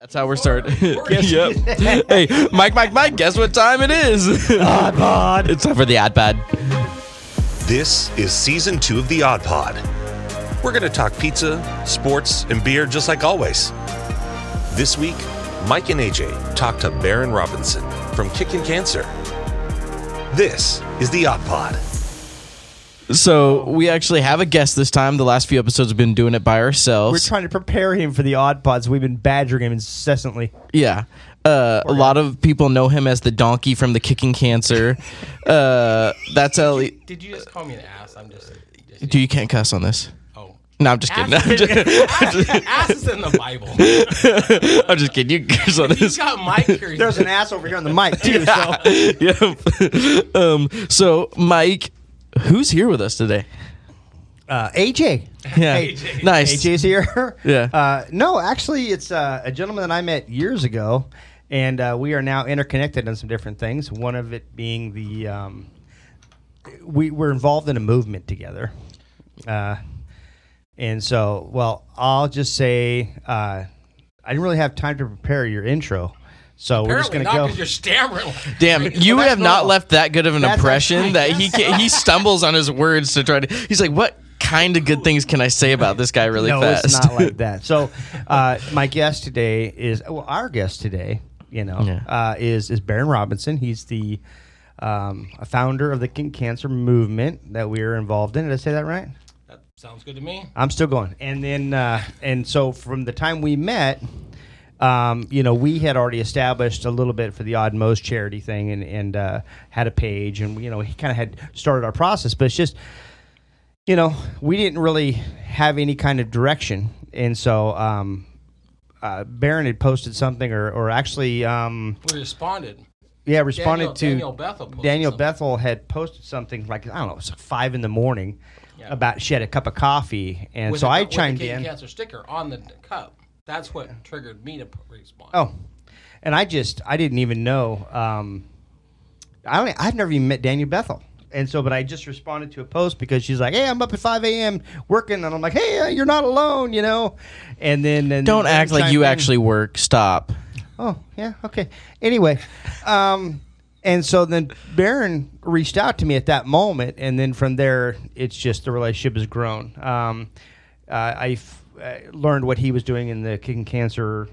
That's how we're starting. yep. hey, Mike, Mike, Mike, guess what time it is? Odd Pod. it's time for the Odd Pod. This is season two of the Odd Pod. We're going to talk pizza, sports, and beer just like always. This week, Mike and AJ talk to Baron Robinson from Kickin Cancer. This is the Odd Pod. So we actually have a guest this time. The last few episodes have been doing it by ourselves. We're trying to prepare him for the Odd Pods. We've been badgering him incessantly. yeah. Uh, a lot of people know him as the donkey from the Kickin Cancer. uh, that's how. he- Did you just call me an ass? I'm just. Dude, you can't cuss on this. Oh. No, I'm just kidding. Ass, I'm just, ass is in the Bible. I'm just kidding. You can cuss on He's this. got Mike here. There's an ass over here on the mic too. So Yep. um, so, Mike, who's here with us today? uh, AJ, Yeah. AJ. Nice. AJ's here. Yeah. Uh, no, actually, it's uh, a gentleman that I met years ago, and uh, we are now interconnected on some different things. One of it being the um, we were involved in a movement together, uh, and so well, I'll just say uh, I didn't really have time to prepare your intro. So we're just gonna not go. you're stammering. Damn, you that's have not left that good of an That's impression actually- that he can, he stumbles on his words to try to. He's like, what kind of good things can I say about this guy really no, fast? it's not like that. So, uh, my guest today is well, our guest today. You know, Yeah. uh, is is Baron Robinson. He's the um, a founder of the King Cancer movement that we are involved in. Did I say that right? That sounds good to me. I'm still going. And then, uh, and so from the time we met, um, you know, we had already established a little bit for the Odd Most charity thing, and and uh, had a page, and you know, he kind of had started our process, but it's just, you know, we didn't really have any kind of direction, and so. Um, uh, Baron had posted something, or, or actually, um, We responded. yeah, responded Daniel- to Daniel Bethel Daniel something. Bethel had posted something like I don't know, it was like five in the morning Yeah. about she had a cup of coffee, and With so I with chimed Kid in. Cancer sticker on the cup. That's what triggered me to respond. Oh, and I just I didn't even know. Um, I don't. I've never even met Daniel Bethel, and so but I just responded to a post because she's like, "Hey, I'm up at 5 a.m. working," and I'm like, "Hey, uh, you're not alone," you know. And then and Don't then act like you in. actually work. Stop. Oh, yeah, okay. Anyway, um, and so then Baron reached out to me at that moment, and then from there, it's just the relationship has grown. Um, uh, I f- uh, learned what he was doing in the Kickin Cancer,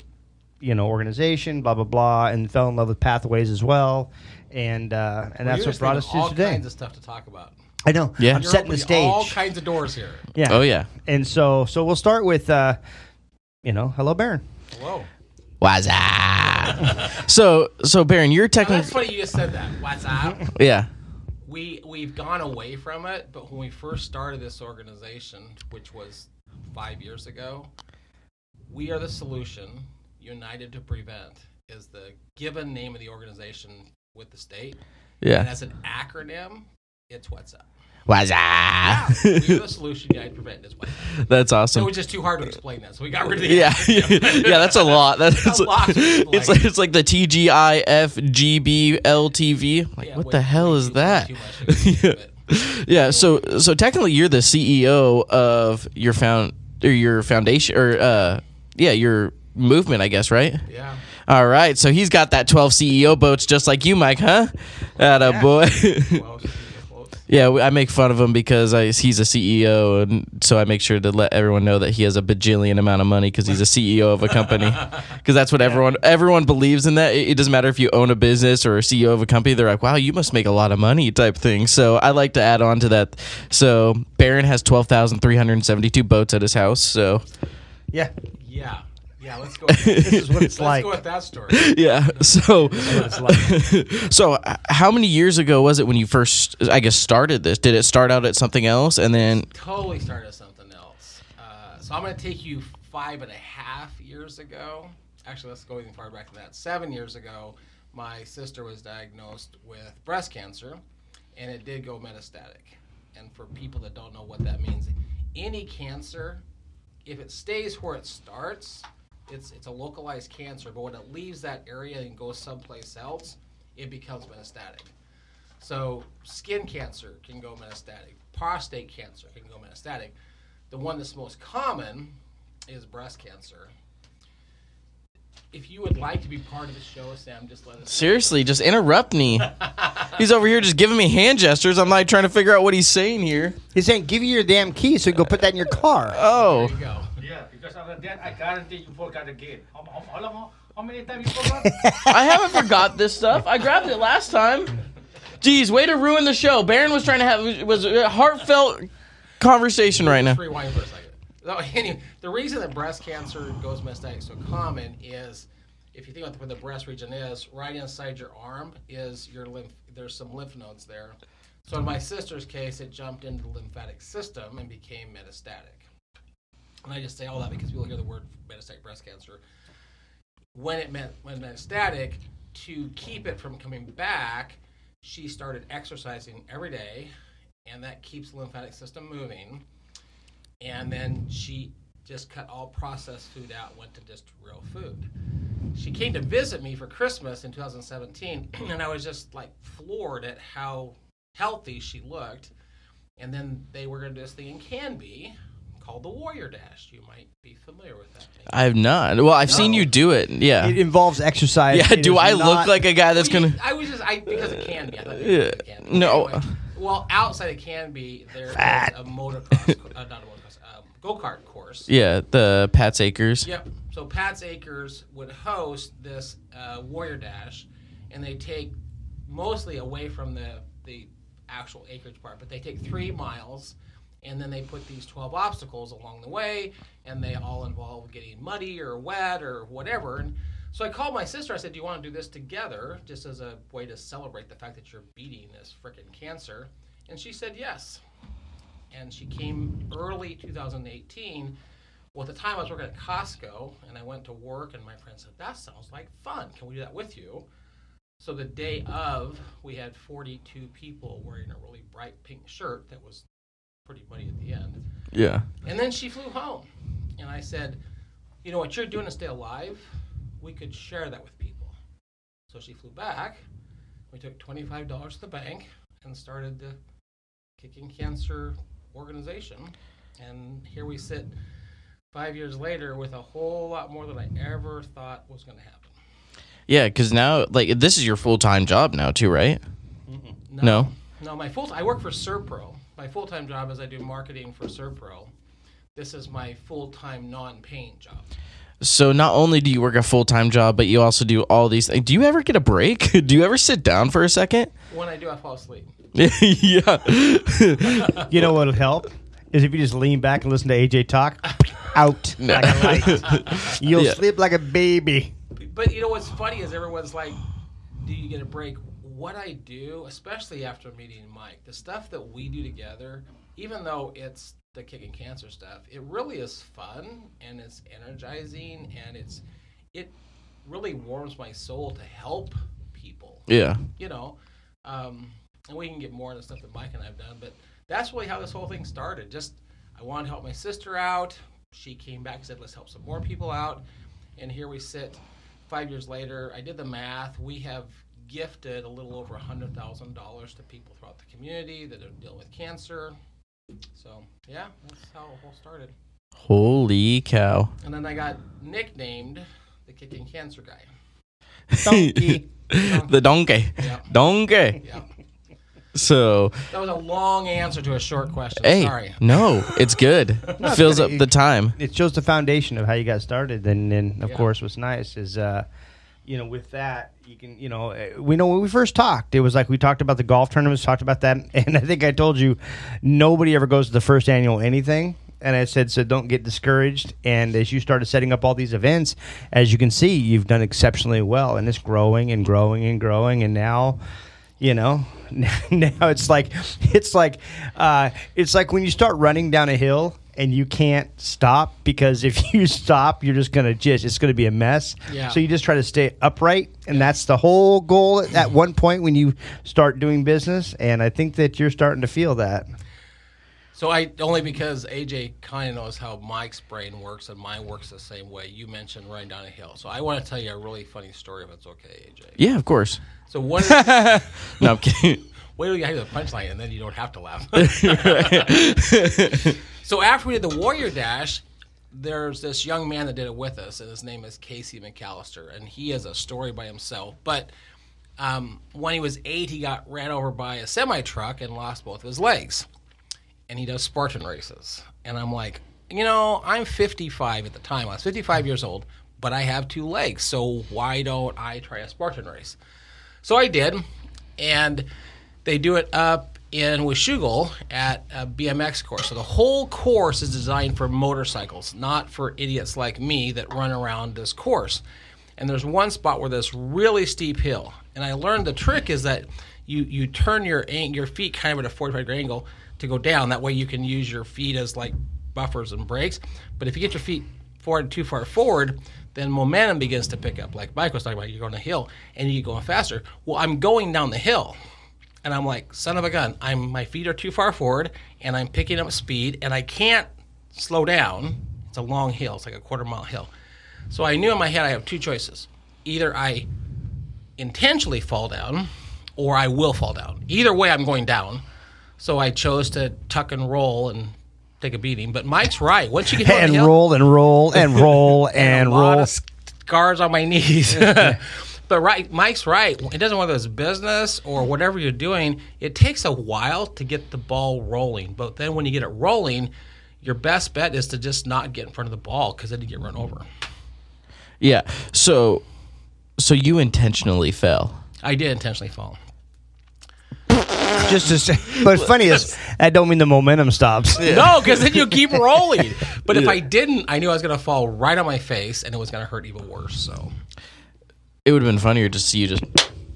you know, organization, blah blah blah, and fell in love with Pathways as well, and uh, and Well, that's what brought us just to all today. kinds of stuff to talk about. I know. Yeah. I'm You're setting the stage. All kinds of doors here. yeah. Oh yeah. And so so we'll start with, uh, you know, hello Baron. Hello. What's up? so so Baron, you're Now, that's funny you just said that. What's up? yeah. we we've gone away from it, but when we first started this organization, which was five years ago, we are the solution. United to Prevent is the given name of the organization with the state, and Yeah. as an acronym, it's what's up. What's Yeah, up? we're the solution. United to Prevent is what's up. That's So it was just too hard to explain that, so we got rid of the Yeah, yeah, that's a lot. That's A lot It's like it's like the TGIFGBLTV. Like, Yeah, what the hell is that? way too much to explain, but- Yeah, so so technically you're the CEO of your found or your foundation or uh yeah, your movement, I guess, right? Yeah. All right. So he's got that 12 CEO boats just like you, Mike, huh? Atta boy. Well, close. Yeah, I make fun of him because I, he's a CEO and so I make sure to let everyone know that he has a bajillion amount of money cuz he's a CEO of a company. Cuz that's what everyone everyone believes in that. It, it doesn't matter if you own a business or a CEO of a company. They're like, "Wow, you must make a lot of money," type thing. So I like to add on to that. So Baron has 12,372 boats at his house. So Yeah. Yeah. Yeah. Let's go. This is what it's Let's like. go with that story. yeah. So like so how many years ago was it when you first I guess started this? Did it start out at something else and then totally started at something else. Uh, so I'm going to take you five and a half years ago. Actually, let's go even far back than that. Seven years ago, my sister was diagnosed with breast cancer, and it did go metastatic. And for people that don't know what that means, any cancer, if it stays where it starts, it's it's a localized cancer. But when it leaves that area and goes someplace else, it becomes metastatic. So skin cancer can go metastatic. Prostate cancer can go metastatic. The one that's most common is breast cancer. if you would like to be part of the show, Sam, just let us. know. Seriously, just interrupt me. he's over here just giving me hand gestures. I'm like trying to figure out what he's saying here. He's saying, "Give you your damn key so you can go put that in your car." Oh, because other than that, I guarantee you forgot again. How, how, how long? How, how many times you forgot? I haven't forgot this stuff. I grabbed it last time. Jeez, way to ruin the show. Baron was trying to have was a heartfelt conversation right now. Rewind for a second. So, anyway, the reason that breast cancer goes metastatic so common is if you think about where the breast region is, right inside your arm is your lymph. There's some lymph nodes there. So in my sister's case, it jumped into the lymphatic system and became metastatic. And I just say all that because people hear the word metastatic breast cancer. When it met, when metastatic, to keep it from coming back, she started exercising every day, and that keeps the lymphatic system moving and then she just cut all processed food out went to just real food. She came to visit me for Christmas in 2017, and I was just like floored at how healthy she looked. And then they were going to do this thing in Canby called the Warrior Dash. You might be familiar with that thing. I have not. Well, I've seen you do it. Yeah. It involves exercise. Yeah. It Do I not- look like a guy that's Well, gonna? I was just I because it can be. I thought Yeah. it can be. No. Anyway, well, outside it can be there is Fat. a motocross, uh, not a motocross, um, go kart course. Yeah, the Pat's Acres. Yep. So Pat's Acres would host this uh, Warrior Dash, and they take mostly away from the the actual acreage part, but they take three miles, and then they put these twelve obstacles along the way, and they all involve getting muddy or wet or whatever. And so I called my sister. I said, "Do you want to do this together, just as a way to celebrate the fact that you're beating this frickin' cancer?" And she said yes. And she came early 2018. Well, at the time I was working at Costco, and I went to work, and my friend said, "That sounds like fun. Can we do that with you?" So the day of, we had 42 people wearing a really bright pink shirt that was pretty muddy at the end. Yeah. And then she flew home, and I said, "You know what you're doing to stay alive? We could share that with people." So she flew back. We took $25 to the bank and started the Kickin Cancer organization, and here we sit five years later with a whole lot more than I ever thought was going to happen. Yeah, because now, like, this is your full time job now, too, right? No. No, my full I work for Servpro. My full time job is I do marketing for Servpro. This is my full time non paying job. So not only do you work a full time job, but you also do all these things. Do you ever get a break? do you ever sit down for a second? When I do, I fall asleep. yeah. You know what'll help is if you just lean back and listen to AJ talk. Out like a light. You'll Yeah. sleep like a baby. But you know what's funny is everyone's like, "Do you get a break?" What I do, especially after meeting Mike, the stuff that we do together, even though it's the kicking cancer stuff, it really is fun and it's energizing and it's it really warms my soul to help people. yeah. you know, um, and we can get more into stuff that Mike and I've done, but that's really how this whole thing started. Just I wanted to help my sister out. She came back and said, "Let's help some more people out," and here we sit. Five years later, I did the math. We have gifted a little over a hundred thousand dollars to people throughout the community that are dealing with cancer. So yeah, that's how it all started. Holy cow. And then I got nicknamed the Kickin Cancer Guy. Donkey. the donkey. Yeah, Donkey. yeah. So, That was a long answer to a short question. hey, Sorry. no, it's good. Fills up good. the time. it shows the foundation of how you got started. And then, of Yeah. course, what's nice is, uh, you know, with that, you can, you know, uh, we know when we first talked, it was like we talked about the golf tournaments, talked about that. And I think I told you nobody ever goes to the first annual anything. And I said, so don't get discouraged. And as you started setting up all these events, as you can see, you've done exceptionally well. And it's growing and growing and growing. And now, you know now it's like it's like uh, it's like when you start running down a hill and you can't stop because if you stop you're just gonna just it's gonna be a mess Yeah. so you just try to stay upright and that's the whole goal at- at one point when you start doing business and i think that you're starting to feel that So I only because AJ kind of knows how Mike's brain works and mine works the same way. You mentioned running down a hill, so I want to tell you a really funny story if it's okay, AJ. Yeah, of course. So one, No, I'm kidding. Wait till you hear the punchline, and then you don't have to laugh. so after we did the Warrior Dash, there's this young man that did it with us, and his name is Casey McAllister, and he has a story by himself. But um, when he was eight, he got ran over by a semi truck and lost both of his legs. And he does Spartan races. And I'm like, you know, I'm 55 at the time. I was 55 years old, but I have two legs. So why don't I try a Spartan race? So I did. And they do it up in Washougal at a BMX course. So the whole course is designed for motorcycles, not for idiots like me that run around this course. And there's one spot where there's really steep hill. And I learned the trick is that you you turn your your feet kind of at a 45 degree angle to go down. That way you can use your feet as like buffers and brakes. But if you get your feet forward too far forward, then momentum begins to pick up. Like Mike was talking about, you're going a hill and you're going faster. Well, I'm going down the hill and I'm like, son of a gun, I'm my feet are too far forward, and I'm picking up speed, and I can't slow down. It's a long hill, it's like a quarter mile hill. So I knew in my head I have two choices: either I intentionally fall down, or I will fall down. Either way, I'm going down. So I chose to tuck and roll and take a beating. But Mike's right. Once you get and hill, roll and roll and roll and a lot roll. of scars on my knees. but right, Mike's right. It doesn't matter whether it's business or whatever you're doing. It takes a while to get the ball rolling. But then when you get it rolling, your best bet is to just not get in front of the ball because then you get run over. Yeah. So, so you intentionally fell. I did intentionally fall. Just to say, but funny is that don't mean the momentum stops. No, because then you keep rolling. But if I didn't, I knew I was going to fall right on my face, and it was going to hurt even worse. So It would have been funnier to see you just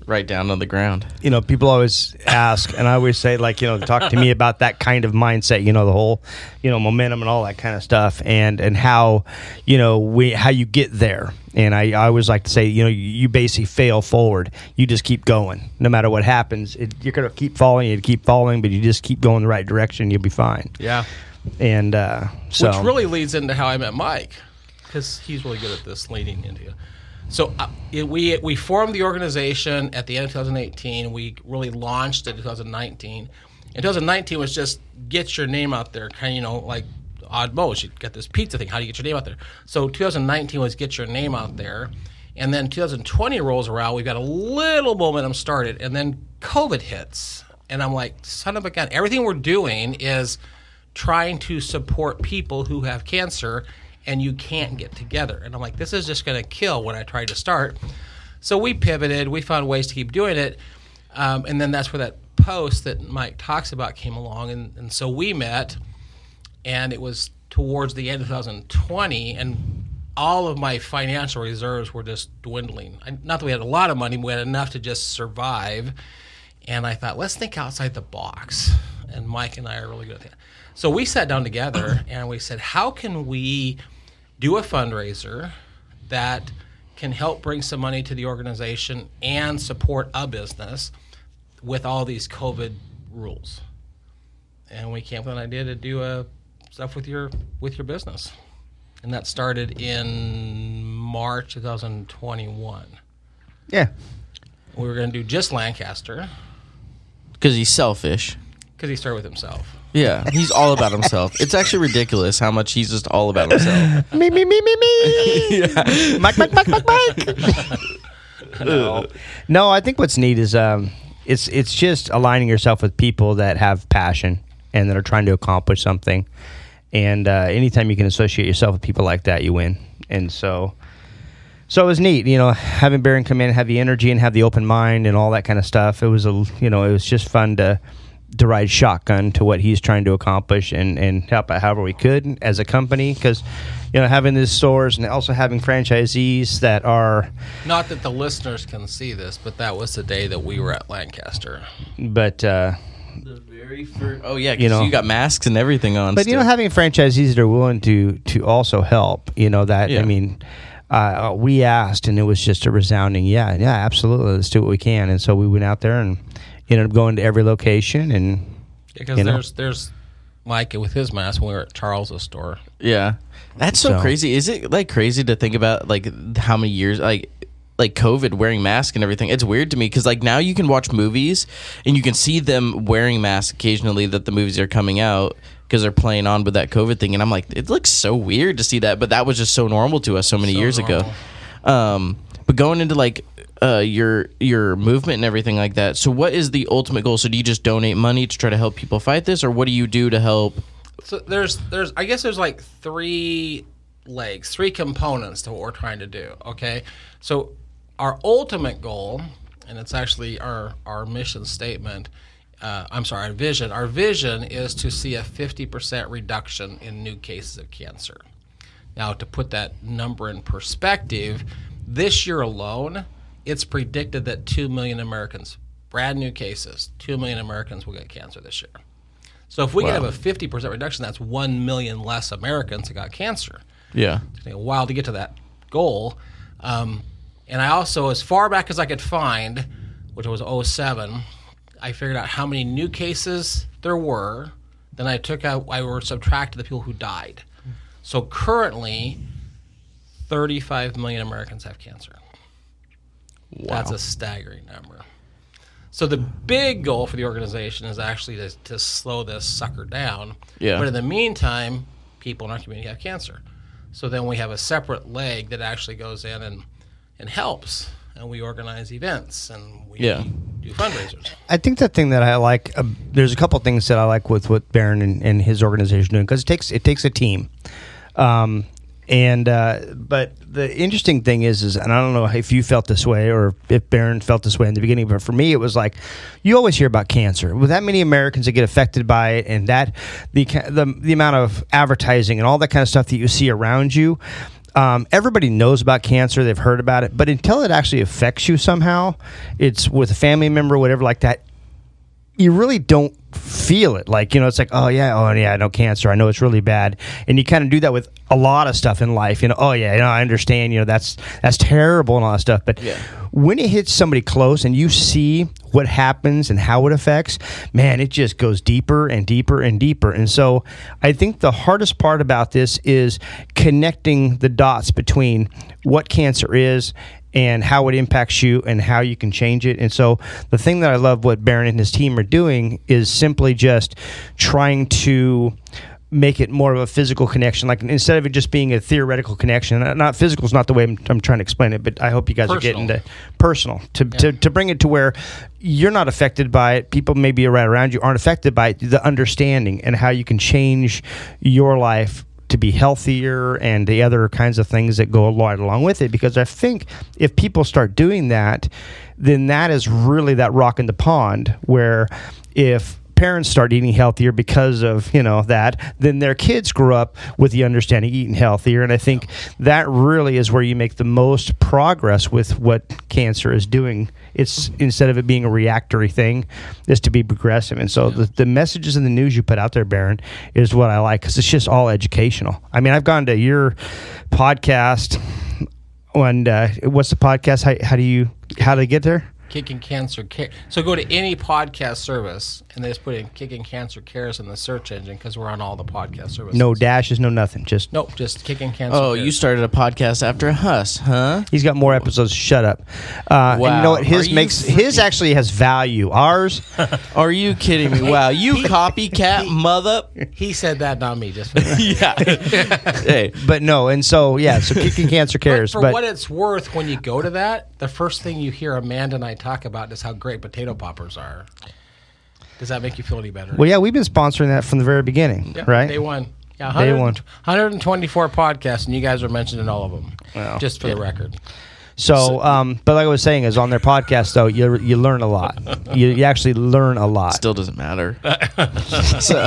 right down on the ground. you know, people always ask, and I always say, like, you know, talk to me about that kind of mindset. You know, the whole, you know, momentum and all that kind of stuff, and and how, you know, we how you get there. And I, I always like to say, you know, you basically fail forward. You just keep going, no matter what happens. It, you're gonna keep falling, you keep falling, but you just keep going the right direction. You'll be fine. yeah, And uh, so, which really leads into how I met Mike, because he's really good at this leading into. So uh, it, we we formed the organization at the end of 2018. We really launched it in 2019. In 2019 was just get your name out there, kind of you know like Odd Moe's. You got this pizza thing. How do you get your name out there? So 2019 was get your name out there, and then 2020 rolls around. We've got a little momentum started, and then COVID hits, and I'm like, son of a gun! Everything we're doing is trying to support people who have cancer and you can't get together. And I'm like, this is just going to kill when I tried to start. So we pivoted. We found ways to keep doing it. Um, and then that's where that post that Mike talks about came along. And, and so we met, and it was towards the end of 2020. And all of my financial reserves were just dwindling. I, not that we had a lot of money, we had enough to just survive. And I thought, let's think outside the box. And Mike and I are really good at that. So we sat down together and we said, how can we do a fundraiser that can help bring some money to the organization and support a business with all these COVID rules? And we came up with an idea to do a stuff with your with your business. And that started in March 2021. yeah, We were going to do just Lancaster Because he's selfish. Because he started with himself. Yeah, he's all about himself. It's actually ridiculous how much he's just all about himself. me, me, me, me, me. yeah. Mike, Mike, Mike, Mike, Mike. no. no, I think what's neat is um, it's it's just aligning yourself with people that have passion and that are trying to accomplish something. And uh, anytime you can associate yourself with people like that, you win. And so, so it was neat, you know, having Baron come in, and have the energy and have the open mind and all that kind of stuff. It was a, you know, it was just fun to to ride shotgun to what he's trying to accomplish and and help out however we could as a company because you know having these stores and also having franchisees that are Not that the listeners can see this, but that was the day that we were at Lancaster. but uh The very first. Oh yeah, 'cause You know. you got masks and everything on. but you know having franchisees that are willing to to also help you know that Yeah. i mean uh, we asked and it was just a resounding yeah yeah absolutely let's do what we can and so we went out there and ended up going to every location and Because You know? there's there's Mike with his mask when we were at Charles's store. Yeah, that's so, So- crazy. Is it like crazy to think about like how many years like like COVID wearing masks and everything? It's weird to me because like now you can watch movies and you can see them wearing masks occasionally that the movies are coming out. because they're playing on with that COVID thing, and I'm like, it looks so weird to see that, but that was just so normal to us so many So years normal. ago. Um, but going into like uh, your your movement and everything like that. So, what is the ultimate goal? So, do you just donate money to try to help people fight this, or what do you do to help? So there's there's I guess there's like three legs, three components to what we're trying to do. Okay, so our ultimate goal, and it's actually our our mission statement. Uh, I'm sorry, our vision. Our vision is to see a 50% reduction in new cases of cancer. Now, to put that number in perspective, this year alone, it's predicted that 2 million Americans, brand new cases, 2 million Americans will get cancer this year. So if we can have a 50% reduction, that's 1 million less Americans that got cancer. Yeah, It's taking a while to get to that goal. Um, and I also, as far back as I could find, which was 07, I figured out how many new cases there were. Then I took out, I were subtracted the people who died. So currently, 35 million Americans have cancer. That's a staggering number. So the big goal for the organization is actually to, to slow this sucker down. Yeah. But in the meantime, people in our community have cancer. So then we have a separate leg that actually goes in and, and helps. And we organize events and we Yeah. do fundraisers. I think the thing that I like, uh, there's a couple things that I like with what Baron and, and his organization doing because it takes it takes a team, um, and uh, but the interesting thing is, is and I don't know if you felt this way or if Baron felt this way in the beginning, but for me it was like you always hear about cancer with that many Americans that get affected by it, and that the the the amount of advertising and all that kind of stuff that you see around you. Um, everybody knows about cancer; they've heard about it, but until it actually affects you somehow, it's with a family member, whatever, like that you really don't feel it. Like, you know, it's like, oh, yeah, oh, yeah, I know cancer. I know it's really bad. And you kind of do that with a lot of stuff in life. You know, oh, yeah, you know, I understand, you know, that's that's terrible and all that stuff. But Yeah. when it hits somebody close and you see what happens and how it affects, man, it just goes deeper and deeper and deeper. And so I think the hardest part about this is connecting the dots between what cancer is and how it impacts you and how you can change it. And so the thing that I love what Baron and his team are doing is simply just trying to make it more of a physical connection like instead of it just being a theoretical connection not physical is not the way I'm, I'm trying to explain it but i hope you guys are getting Personal. to personal to, to, to bring it to where you're not affected by it people maybe right around you aren't affected by it the understanding and how you can change your life to be healthier and the other kinds of things that go along, along with it. Because i think if people start doing that then that is really that rock in the pond where if parents start eating healthier because of you know that then their kids grow up with the understanding eating healthier. And i think that really is where you make the most progress with what cancer is doing. It's instead of it being a reactory thing is to be progressive. And so the, the messages in the news you put out there baron is what i like because it's just all educational. I mean i've gone to your podcast and uh, what's the podcast? How, how do you how do they get there Kickin Cancer Care. So go to any podcast service and they just put in Kickin Cancer Cares in the search engine because we're on all the podcast services. no dashes no nothing just Nope, just Kickin Cancer Oh, Cares. you started a podcast after us, huh? He's got more episodes. Shut up. Uh, And you know what? His Are you makes his actually has value. Ours, Are you kidding me? Wow, you copycat mother. He said that, not me. Just for, Yeah. hey, but no. And so yeah. So kicking cancer But cares. for But, what it's worth, when you go to that, the first thing you hear Amanda and I talk about is how great potato poppers are. Does that make you feel any better? well, yeah, we've been sponsoring that from the very beginning, Yeah, right? Day one. Yeah, Day one. 124 podcasts, and you guys are mentioned in all of them. Wow. Just for the record. So, um, but like I was saying, is on their podcast though, you you learn a lot. you, you actually learn a lot. still doesn't matter. so,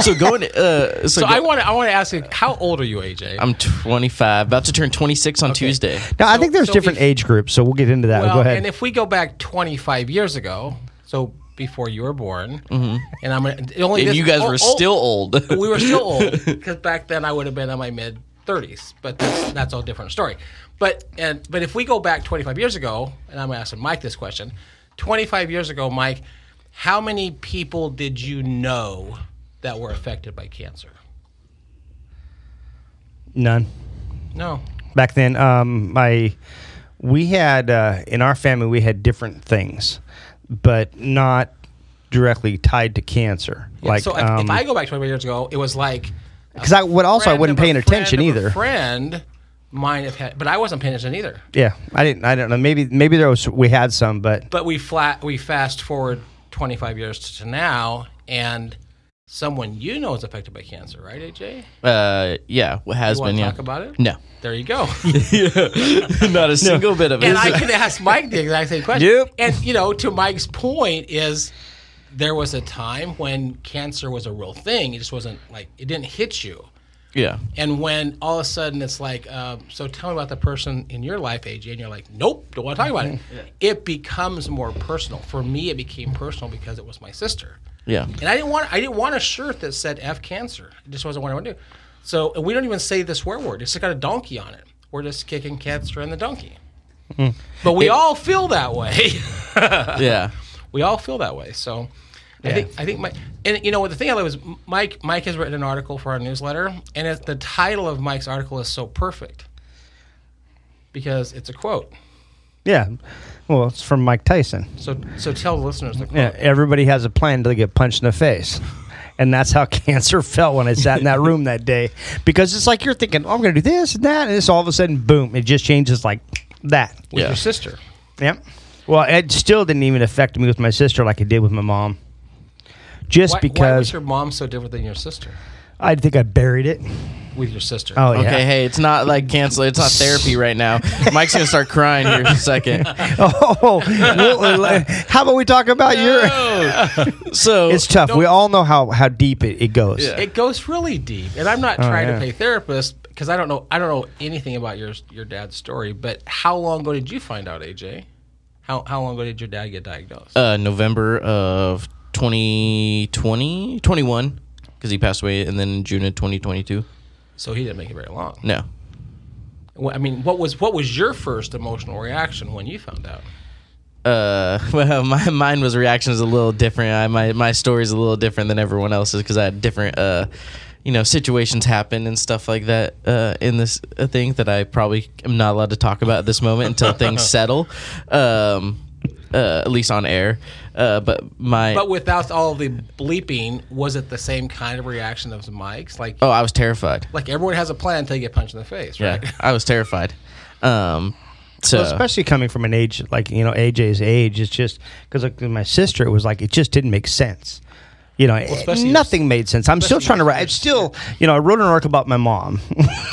so going. Uh, so So go- I want to. I want to ask you, how old are you, AJ? I'm 25, about to turn 26 on Tuesday. now, I so- think there's so different if- age groups, so we'll get into that. well, Go ahead. and if we go back 25 years ago, so before you were born, and I'm gonna, only And this- you guys oh, were oh, still old. we were still old because back then I would have been in my mid 30s, but that's, that's a different story. But and but if we go back 25 years ago, and I'm asking Mike this question, 25 years ago, Mike, how many people did you know that were affected by cancer? None. No. back then um my we had uh in our family we had different things but not directly tied to cancer. like, so if, um, if I go back 25 years ago, it was like because I would also I wasn't paying attention either. Friend might have had, but I wasn't paying attention either. Yeah, I didn't. I don't know. Maybe maybe there was we had some, but But we flat we fast forward 25 years to now, and someone you know is affected by cancer, right, AJ? Uh, yeah, what has You been want yeah. talk about it? No, There you go. not a single bit of it. and I can ask Mike the exact same question. Yep. And you know, to Mike's point is there was a time when cancer was a real thing. It just wasn't like it didn't hit you. Yeah, And when all of a sudden it's like, um, so tell me about the person in your life, AJ, and you're like, nope, don't want to talk about it. It becomes more personal. For me, it became personal because it was my sister, yeah. and I didn't want I didn't want a shirt that said "F cancer." It just wasn't what I wanted to do. So and we don't even say the swear word. It's got a donkey on it. We're just kicking cancer and the donkey. But we all feel that way. yeah. we all feel that way. So I think I think Mike and you know what the thing I love is Mike Mike has written an article for our newsletter and it, the title of Mike's article is so perfect because it's a quote. yeah. Well, it's from Mike Tyson. So so tell the listeners the quote. Yeah, everybody has a plan to get punched in the face. And that's how cancer felt when I sat in that room that day. Because it's like you're thinking, oh, I'm going to do this and that. And it's all of a sudden, boom, it just changes like that. with Yeah. your sister. Yep. Well, it still didn't even affect me with my sister like it did with my mom. Just Why, why because was your mom so different than your sister? I think I buried it. With your sister. Oh, yeah. Okay, hey, it's not like cancel. It's not therapy right now. Mike's gonna start crying here in a second. Oh, well, uh, how about we talk about your? So It's tough. We all know how how deep it, it goes. Yeah. It goes really deep, and I'm not trying yeah. to play therapist because I don't know I don't know anything about your your dad's story. But how long ago did you find out, AJ? How how long ago did your dad get diagnosed? uh, November of 2020, 21, because he passed away, and then in June of 2022. so he didn't make it very long. No. Well, I mean, what was what was your first emotional reaction when you found out? Uh, well, my mine was reaction is a little different. I, my my story is a little different than everyone else's because I had different uh, you know, situations happen and stuff like that uh, in this uh, thing that I probably am not allowed to talk about at this moment until things settle. Um, uh, at least on air. Uh, but my But without all the bleeping, was it the same kind of reaction as Mike's? Like, oh, I was terrified. like everyone has a plan until you get punched in the face, Yeah, right? I was terrified. Um, so Well, especially coming from an age like you know AJ's age, it's just because like my sister, it was like it just didn't make sense. You know, especially nothing made sense. I'm still trying to write. I'm still, you know, I wrote an article about my mom,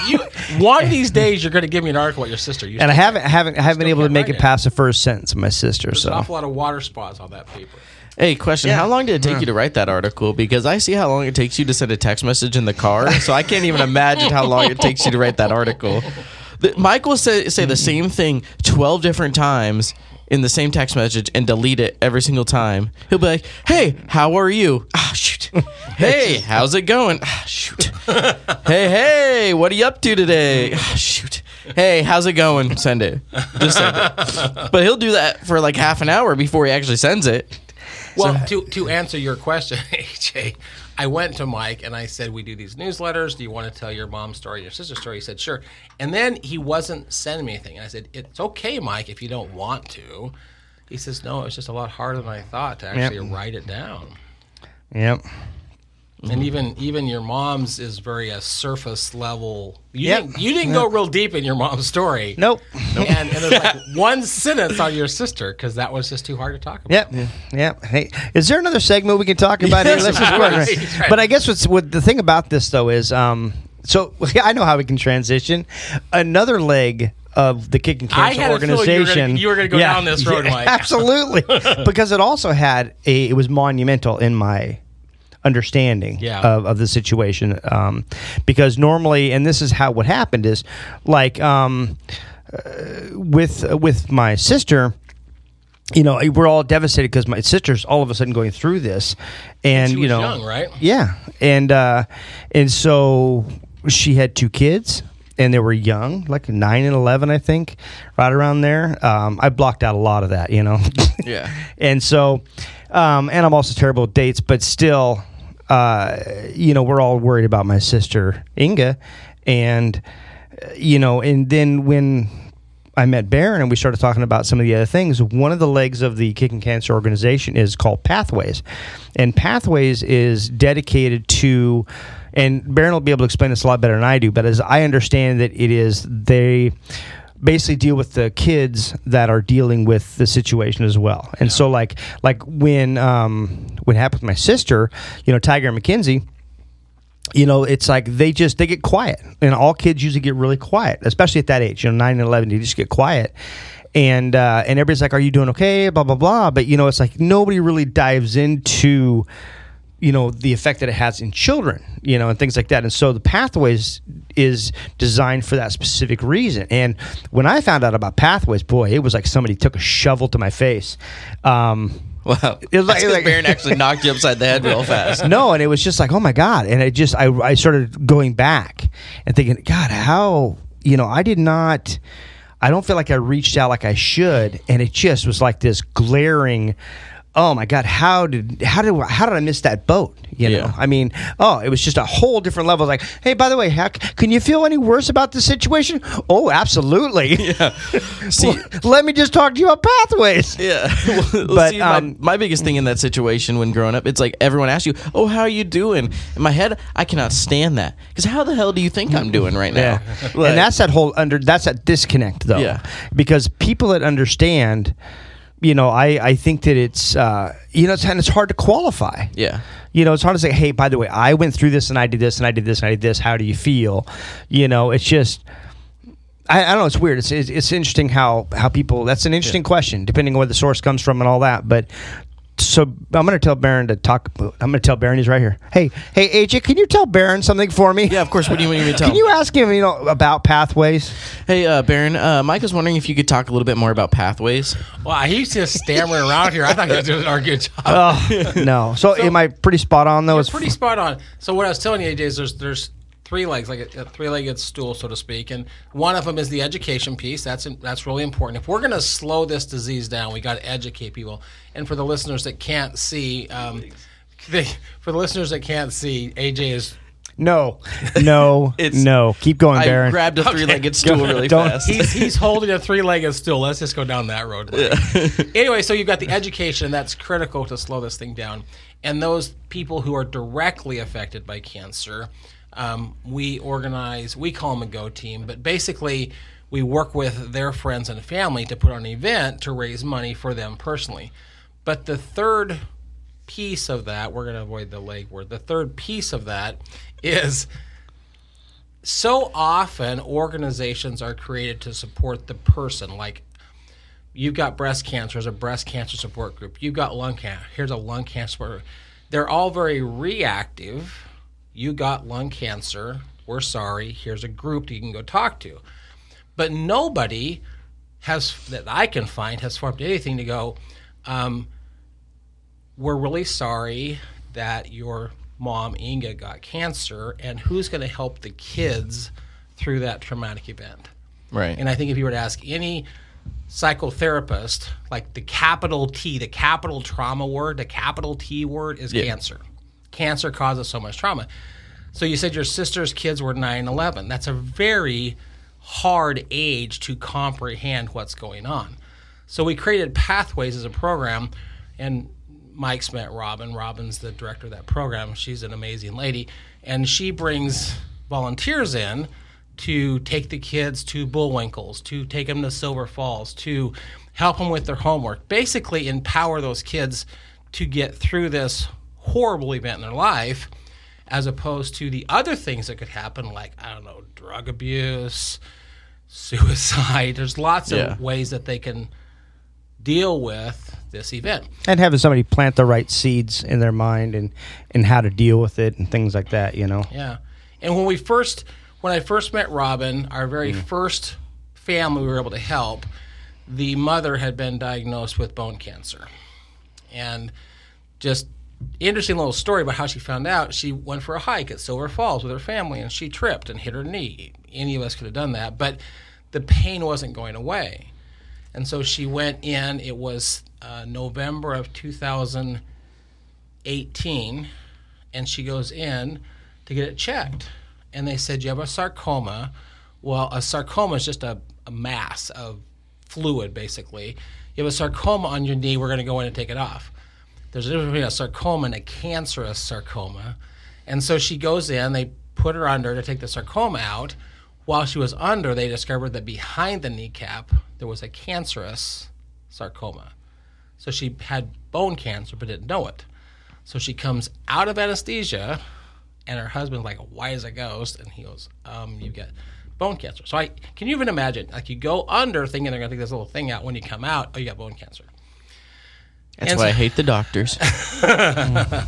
You, one of these days, you're going to give me an article about your sister. You and I haven't haven't I haven't been able to make write it it. past the first sentence of my sister. There's So an awful lot of water spots on that paper. Hey, question: How long did it take hmm. you to write that article? Because I see how long it takes you to send a text message in the car, so I can't even imagine how long it takes you to write that article. The, Mike will say say the same thing twelve different times in the same text message and delete it every single time. He'll be like, "Hey, how are you? Ah, shoot. Hey, how's it going? Ah, shoot. Hey, hey, what are you up to today? Ah, shoot. Hey, how's it going? Send it. Just send it. But he'll do that for like half an hour before he actually sends it. Well, to, to answer your question, AJ, I went to Mike and I said, We do these newsletters. Do you want to tell your mom's story, your sister's story? He said, Sure. And then he wasn't sending me anything. And I said, It's okay, Mike, if you don't want to. He says, No, it's just a lot harder than I thought to actually write it down. yep. And even even your mom's is very a surface level. You Yep. didn't you didn't go real deep in your mom's story. Nope. And, and there's like one sentence on your sister because that was just too hard to talk about. Yep. Yep. Hey, is there another segment we can talk about? Yes, Let's just of go course. right. Right. But I guess what's what the thing about this though is um so I know how we can transition. Another leg of the Kick and I Cancel had a you were gonna- organization. you were gonna go down this road, Mike. Absolutely, because it also had a. It was monumental in my understanding Yeah. of, of the situation. Um, because normally, and this is how what happened is, like um, uh, with with my sister you know, we're all devastated because my sister's all of a sudden going through this, and She you know, young, right? Yeah, and uh, and so she had two kids, and they were young, like nine and eleven, I think, right around there. Um, I blocked out a lot of that, you know. Yeah. and so, um, and I'm also terrible with dates, but still, uh, you know, we're all worried about my sister Inga, and uh, you know, and then when I met Baron and we started talking about some of the other things. One of the legs of the Kickin Cancer organization is called Pathways, and Pathways is dedicated to. And Baron will be able to explain this a lot better than I do. But as I understand that, it is they basically deal with the kids that are dealing with the situation as well. And so like like when um when it happened with my sister, you know, Tiger and McKenzie, you know, it's like they just they get quiet. And all kids usually get really quiet, especially at that age, you know, 9 and 11, they just get quiet. And uh, and everybody's like, "Are you doing okay?" Blah blah blah. But you know, it's like nobody really dives into you know the effect that it has in children you know and things like that and so the pathways is designed for that specific reason and when i found out about pathways boy it was like somebody took a shovel to my face um, Wow. It was like- like- Baron actually knocked you upside the head real fast. no, and it was just like, oh my god, and I just I I started going back and thinking, God, how you know I did not, I don't feel like I reached out like I should, and it just was like this glaring. Oh my God! How did how did how did I miss that boat? You know, Yeah. I mean, oh, it was just a whole different level. Like, hey, by the way, heck can you feel any worse about the situation? Oh, absolutely. Yeah. See- let me just talk to you about pathways. Yeah. Well, But, see, my, um, my biggest thing in that situation when growing up, it's like everyone asks you, "Oh, how are you doing?" In my head, I cannot stand that because how the hell do you think I'm doing right now? Yeah, and that's that whole under that's that disconnect though. Yeah. because people that understand, you know, I I think that it's uh, you know it's and it's hard to qualify. yeah. You know, it's hard to say, hey, by the way, I went through this and I did this and I did this and I did this. How do you feel? You know, it's just. I, I don't know. It's weird. It's, it's it's interesting how how people. That's an interesting question, depending on where the source comes from and all that. But so I'm going to tell Baron to talk. I'm going to tell Baron he's right here. Hey, hey, AJ, can you tell Baron something for me? Yeah, of course. What do you want me to tell? Can you ask him, you know, about pathways? Hey, uh, Baron. Uh, Mike was wondering if you could talk a little bit more about pathways. Wow, he's just stammering around here. I thought he was doing a good job. Oh no. So, am I pretty spot on though? You're As pretty spot on. So what I was telling you, AJ, is there's there's three legs, like a, a three-legged stool, so to speak, and one of them is the education piece. That's that's really important. If we're going to slow this disease down, we got to educate people. And for the listeners that can't see, um, they, for the listeners that can't see, AJ is no, no, It's- no. Keep going, I Baron. grabbed a three-legged stool really Don't- fast. he's he's holding a three-legged stool. Let's just go down that road. anyway, so you've got the education, that's critical to slow this thing down. And those people who are directly affected by cancer, um, we organize. We call them a Go team, but basically, we work with their friends and family to put on an event to raise money for them personally. But the third piece of that, we're going to avoid the leg word. The third piece of that is so often organizations are created to support the person like you've got breast cancer as a breast cancer support group you've got lung cancer here's a lung cancer they're all very reactive you got lung cancer we're sorry here's a group that you can go talk to but nobody has that i can find has formed anything to go um, we're really sorry that your mom Inga got cancer, and who's going to help the kids through that traumatic event? right. And I think if you were to ask any psychotherapist, like the capital T, the capital trauma word, the capital T word is Yeah. cancer. Cancer causes so much trauma. So you said your sister's kids were 9 11. That's a very hard age to comprehend what's going on. So we created Pathways as a program, and Mike's met Robin. Robin's the director of that program. She's an amazing lady, and she brings volunteers in to take the kids to Bullwinkles, to take them to Silver Falls, to help them with their homework. Basically, empower those kids to get through this horrible event in their life, as opposed to the other things that could happen, like I don't know, drug abuse, suicide. There's lots Yeah. of ways that they can deal with this event. and having somebody plant the right seeds in their mind and and how to deal with it and things like that. You know. Yeah. And when we first, when I first met Robin, our very mm. first family we were able to help, the mother had been diagnosed with bone cancer. And just interesting little story about how she found out. She went for a hike at Silver Falls with her family and she tripped and hit her knee. Any of us could have done that, but the pain wasn't going away. And so she went in, it was uh, November of 2018, and she goes in to get it checked. And they said, You have a sarcoma. Well, a sarcoma is just a, a mass of fluid, basically. You have a sarcoma on your knee. We're going to go in and take it off. There's a difference between a sarcoma and a cancerous sarcoma. And so she goes in, they put her under to take the sarcoma out. While she was under, they discovered that behind the kneecap, there was a cancerous sarcoma. So she had bone cancer but didn't know it. So she comes out of anesthesia, and her husband's like "Why is a ghost, and he goes, um, "You got bone cancer." So I can you even imagine? Like you go under thinking they're gonna take this little thing out. When you come out, oh, you got bone cancer. That's why I hate the doctors.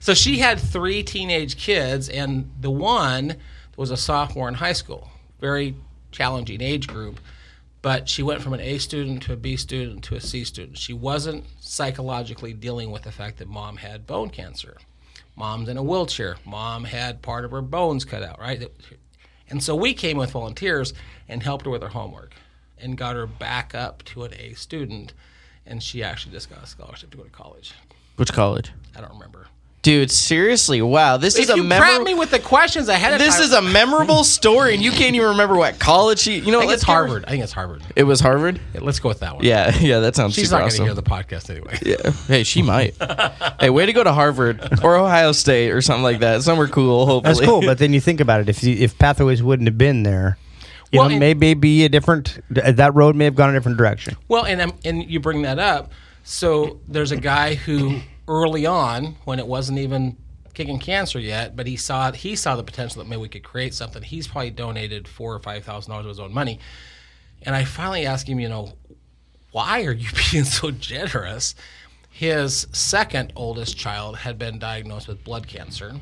So she had three teenage kids, and the one was a sophomore in high school. Very challenging age group, but she went from an A student to a B student to a C student. She wasn't psychologically dealing with the fact that mom had bone cancer. Mom's in a wheelchair. Mom had part of her bones cut out, right? And so we came with volunteers and helped her with her homework and got her back up to an A student. And she actually just got a scholarship to go to college. Which college? I don't remember. Dude, seriously, wow. This If is a you prep memorable me with the questions ahead of This time, is a memorable story and you can't even remember what college she you know I think it's give her- Harvard. I think it's Harvard. It was Harvard? Yeah, let's go with that one. Yeah, yeah, that sounds she's super not going to awesome. hear the podcast anyway. Yeah. Hey, she might. hey, way to go to Harvard or Ohio State or something like that. Somewhere cool, hopefully. That's cool, but then you think about it. If you, if Pathways wouldn't have been there, you Well, know, maybe be a different. That road may have gone a different direction. Well, and um, and you bring that up. So there's a guy who early on, when it wasn't even Kickin Cancer yet, but he saw he saw the potential that maybe we could create something. He's probably donated four or five thousand dollars of his own money, and I finally asked him, you know, why are you being so generous? His second oldest child had been diagnosed with blood cancer,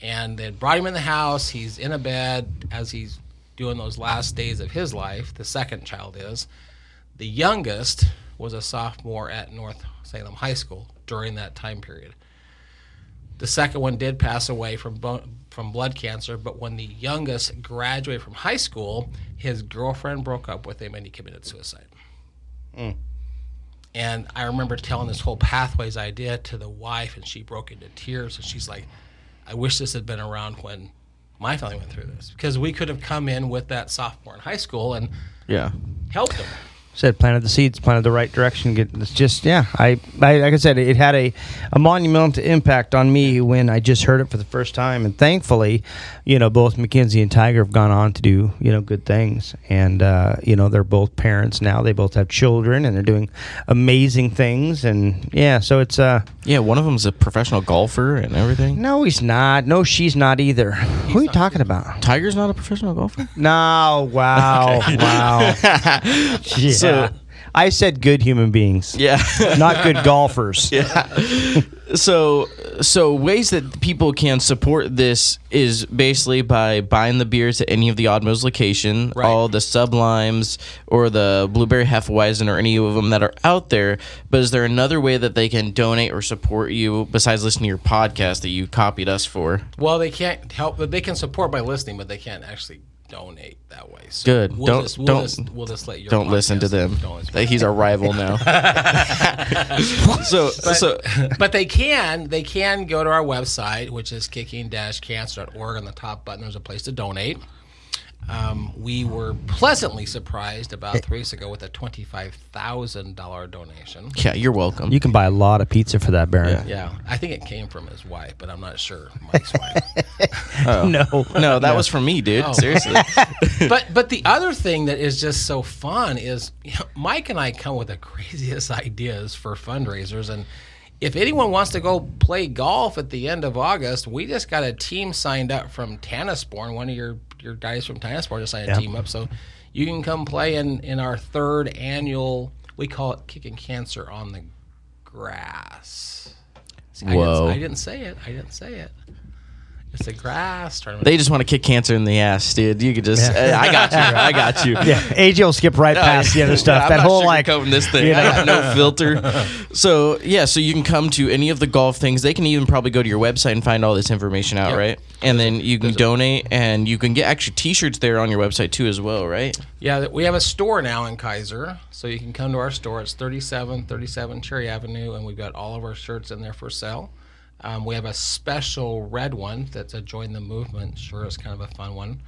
and they brought him in the house. He's in a bed as he's doing those last days of his life. The second child is. The youngest was a sophomore at North Salem High School during that time period. The second one did pass away from from blood cancer, but when the youngest graduated from high school, his girlfriend broke up with him and he committed suicide. Hmm. And I remember telling this whole pathways idea to the wife, and she broke into tears. And she's like, "I wish this had been around when my family went through this, because we could have come in with that sophomore in high school and Yeah. helped them." Said planted the seeds, planted the right direction. Get it's just yeah. I, I like I said, it had a, a monumental impact on me when I just heard it for the first time, and thankfully, you know, both Mackenzie and Tiger have gone on to do you know good things, and uh, you know they're both parents now. They both have children, and they're doing amazing things, and yeah. So it's uh Yeah, one of them's a professional golfer and everything. no, he's not. No, she's not either. Who are you talking about? Tiger's not a professional golfer? No, wow, wow. yeah. I said good human beings, Yeah. not good golfers. Yeah. so so ways that people can support this is basically by buying the beers at any of the Odd Moe's location, Right. all the Sublimes or the Blueberry Hefeweizen or any of them that are out there. But is there another way that they can donate or support you besides listening to your podcast that you copied us for? Well, they can't help, but they can support by listening, but they can't actually donate that way. So Good. We'll Don't- just, we'll don't- just, we'll just let your Don't listen to them. Don't listen. He's our rival now. so so but they can they can go to our website which is kickin-cancer.org on the top button there's a place to donate um, we were pleasantly surprised about three weeks ago with a $25000 donation yeah, you're welcome. You can buy a lot of pizza for that, Baron. yeah i think it came from his wife but i'm not sure mike's wife No, no, that was from me, dude. Oh. Seriously. but but the other thing that is just so fun is you know, Mike and I come with the craziest ideas for fundraisers and if anyone wants to go play golf at the end of August, we just got a team signed up from Tanasbourne. One of your your guys from just signed a Yeah. team up, so you can come play in in our third annual. We call it Kicking Cancer on the Grass. See, I didn't- Whoa. I didn't say it. I didn't say it. It's a grass tournament. They just want to kick cancer in the ass, dude. You could just, eh, I got you. I got you. yeah, AJ will skip right past the other stuff. Yeah, I'm that not whole like sugarcoating this thing. you I got no filter. So yeah, so you can come to any of the golf things. They can even probably go to your website and find all this information out, Yep. right? And then you can donate, and you can get actually T-shirts there on your website too, as well, right? Yeah, we have a store now in Keizer, so you can come to our store. It's 3737 Cherry Avenue, and we've got all of our shirts in there for sale. Um, we have a special red one that's a Join the Movement shirt. It's kind of a fun one.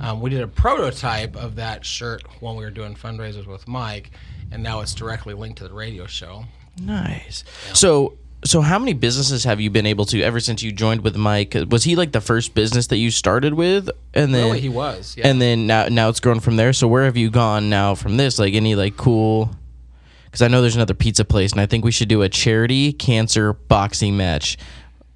Um, we did a prototype of that shirt when we were doing fundraisers with Mike, and now it's directly linked to the radio show. Nice. So, so how many businesses have you been able to ever since you joined with Mike? Was he like the first business that you started with, and then Really, he was. Yeah. and then now now it's grown from there. So where have you gone now from this? Like any like cool? Because I know there's another pizza place, and I think we should do a charity cancer boxing match.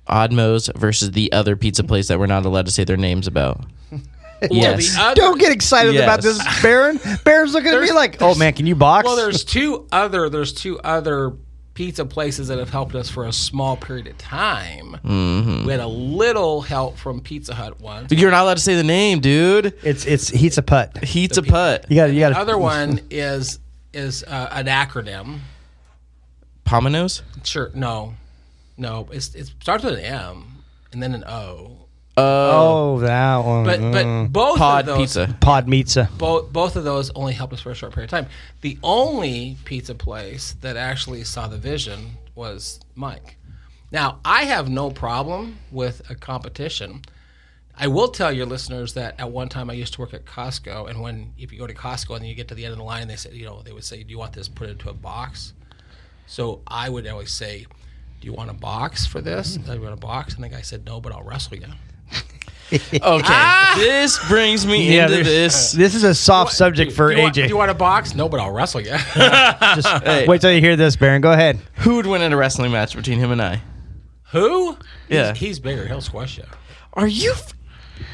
Odd Moe's versus the other pizza place that we're not allowed to say their names about. yes. the other- Don't get excited about this, Baron. Baron's looking at me There's- like, "Oh man, can you box?" Well, there's two other there's two other pizza places that have helped us for a small period of time. Mm-hmm. We had a little help from Pizza Hut once. You're not allowed to say the name, dude. it's it's he's a putt. Heat's a putt. You got you got The other one is is uh, an acronym. Pominos. Sure, no, no. It's it starts with an M and then an O. Oh, that one. But Mm. but both Pod of those, pizza. pod pizza. both both of those only helped us for a short period of time. The only pizza place that actually saw the vision was Mike. Now, I have no problem with a competition. I will tell your listeners that at one time I used to work at Costco, and when if you go to Costco and then you get to the end of the line, they said, you know, they would say, "Do you want this put into a box?" So I would always say, "Do you want a box for this?" Hmm. Do you want a box? And the guy said, "No, but I'll wrestle you." Okay, ah! this brings me into this. Uh, this is a soft subject for do you Want, do AJ. you want a box? No, but I'll wrestle you. Just Hey. wait till you hear this, Baron. Go ahead. Who would win in a wrestling match between him and I? Who? Yeah. He's, he's bigger. He'll squash you. Are you? F-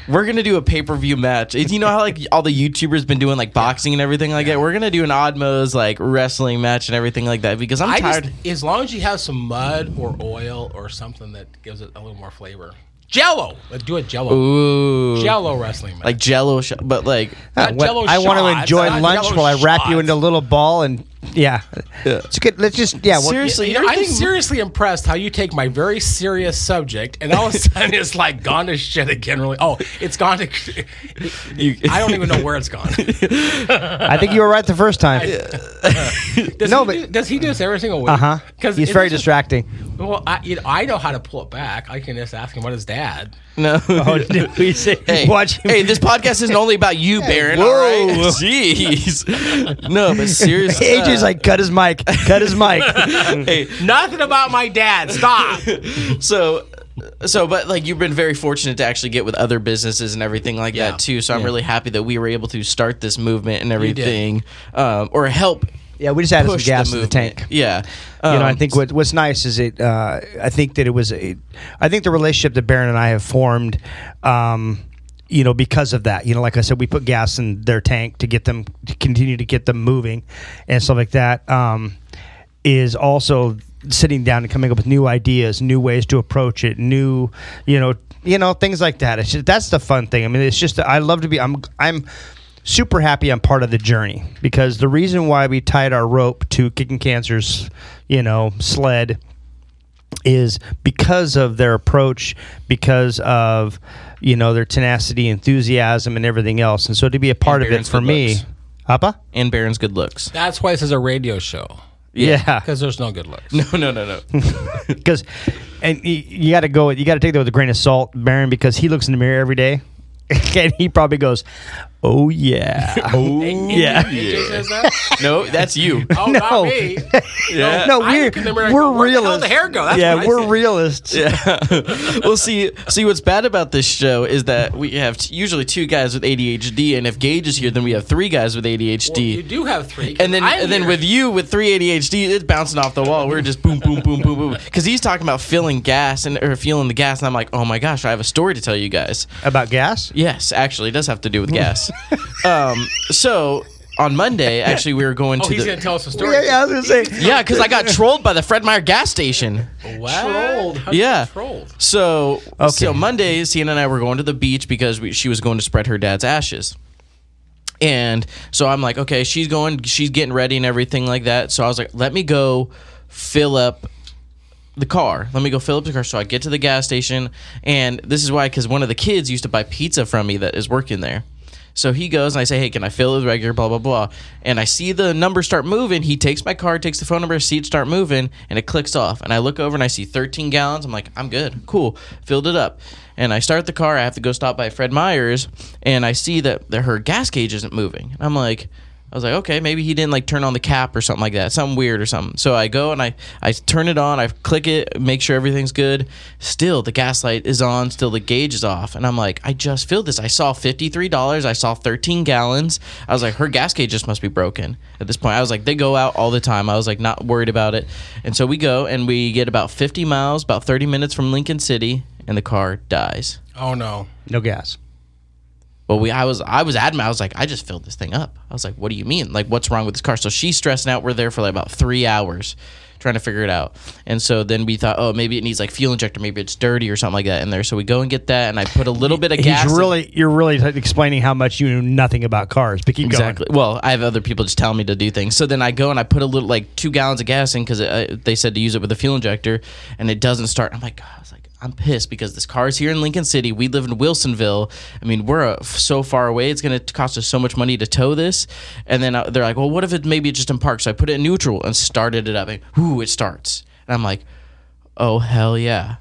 We're gonna do a pay per view match. It's- You know how like all the YouTubers been doing like boxing and everything like that. We're gonna do an Odd Moe's like wrestling match and everything like that because I'm I tired. just, as long as you have some mud or oil or something that gives it a little more flavor. Jello. Let's do a Jello. Ooh, Jello wrestling match. like Jello, sh- but like Not what- Jell-O I want to enjoy not lunch Jell-O while I wrap you into a little ball and yeah, it's good. Let's just yeah. what- Seriously, You know, I'm seriously impressed how you take my very serious subject and all of a sudden it's like gone to shit again. Really? Oh, it's gone to. you, I don't even know where it's gone. I think you were right the first time. Does No, he but- do, does he do this every single week? Uh huh. Because He's very distracting. Well, I, you know, I know how to pull it back. I can just ask him what his dad. No. Oh, did we say Hey, watch him? hey, this podcast isn't only about you, Baron. whoa. All right, jeez. No, but seriously, AJ's like cut his mic, cut his mic. hey, Nothing about my dad. Stop. so so but like you've been very fortunate to actually get with other businesses and everything like Yeah. that too so i'm really happy that we were able to start this movement and everything um, or help Yeah, we just added some gas the in the tank. yeah you know, I Um, think what, what's nice is it. Uh, I think that it was. A, I think the relationship that Baron and I have formed. Um, you know, because of that, you know, like I said, we put gas in their tank to get them to continue to get them moving, and stuff like that. Um, is also sitting down and coming up with new ideas, new ways to approach it, new, you know, you know, things like that. It's just, that's the fun thing. I mean, it's just I love to be. I'm I'm super happy I'm part of the journey because the reason why we tied our rope to Kickin Cancer's, you know, sled is because of their approach, because of you know their tenacity, enthusiasm, and everything else. And so to be a part of it for me, looks. Appa, and baron's good looks That's why this is a radio show. yeah, Because there's no good looks. no no no no because and you, you got to go. You got to take that with a grain of salt, Baron, because he looks in the mirror every day, and he probably goes, "Oh yeah, oh yeah." AJ says that? no that's you Oh, No. not me. yeah No, I we're look in the mirror and we're go, "Where the hell realists. did the hair go?" That's yeah, we're say. realists. Yeah. well, see, see, what's bad about this show is that we have t- usually two guys with ADHD, and if Gage is here, then we have three guys with ADHD. Well, you do have three. and then, I'm and then here. with you with three ADHD, it's bouncing off the wall. We're just boom, boom, boom, boom, boom. Because he's talking about filling gas and or feeling the gas, and I'm like, oh my gosh, I have a story to tell you guys. About gas? Yes, actually, it does have to do with gas. um, so on Monday, actually, we were going Oh, to he's the gonna tell us a story. Yeah, yeah, I was gonna say. yeah, because I got trolled by the Fred Meyer gas station. What? Trolled. How'd you Yeah. Trolled. So, Okay. so Monday, Sienna and I were going to the beach because we, she was going to spread her dad's ashes. And so I'm like, okay, she's going, she's getting ready and everything like that. So I was like, let me go fill up the car. Let me go fill up the car. So I get to the gas station, and this is why, because one of the kids used to buy pizza from me that is working there. So he goes and I say, "Hey, can I fill it with regular?" Blah blah blah. And I see the number start moving. He takes my card, takes the phone number, see it start moving, and it clicks off. And I look over and I see 13 gallons. I'm like, "I'm good, cool." Filled it up, And I start the car. I have to go stop by Fred Meyer's, and I see that, that her gas gauge isn't moving. And I'm like, I was like, okay, maybe he didn't like turn on the cap or something like that, something weird or something. So I go and I I turn it on, I click it, make sure everything's good. Still, the gas light is on, still the gauge is off, and I'm like, I just filled this. I saw fifty three dollars, I saw thirteen gallons. I was like, her gas gauge just must be broken at this point. I was like, they go out all the time. I was like, not worried about it, and so we go and we get about fifty miles, about thirty minutes from Lincoln City, and the car dies. Oh no. No gas. Well, we I was I was adamant. I was like, I just filled this thing up. I was like, what do you mean? Like, what's wrong with this car? So she's stressing out. We're there for like about three hours trying to figure it out. And so then we thought, oh, maybe it needs like fuel injector, maybe it's dirty or something like that in there. So we go and get that, and I put a little bit of gas. He's in- really, you're really t- explaining how much you know nothing about cars. But keep Exactly. Well, I have other people just telling me to do things. So then I go and I put a little, like two gallons of gas in because uh, they said to use it with a fuel injector, and it doesn't start. I'm like, I was like, I'm pissed because this car is here in Lincoln City. We live in Wilsonville. I mean, we're uh, so far away. It's going to cost us so much money to tow this. And then uh, they're like, well, what if it maybe just in park? So I put it in neutral and started it up. And whoo, it starts. And I'm like, oh hell yeah.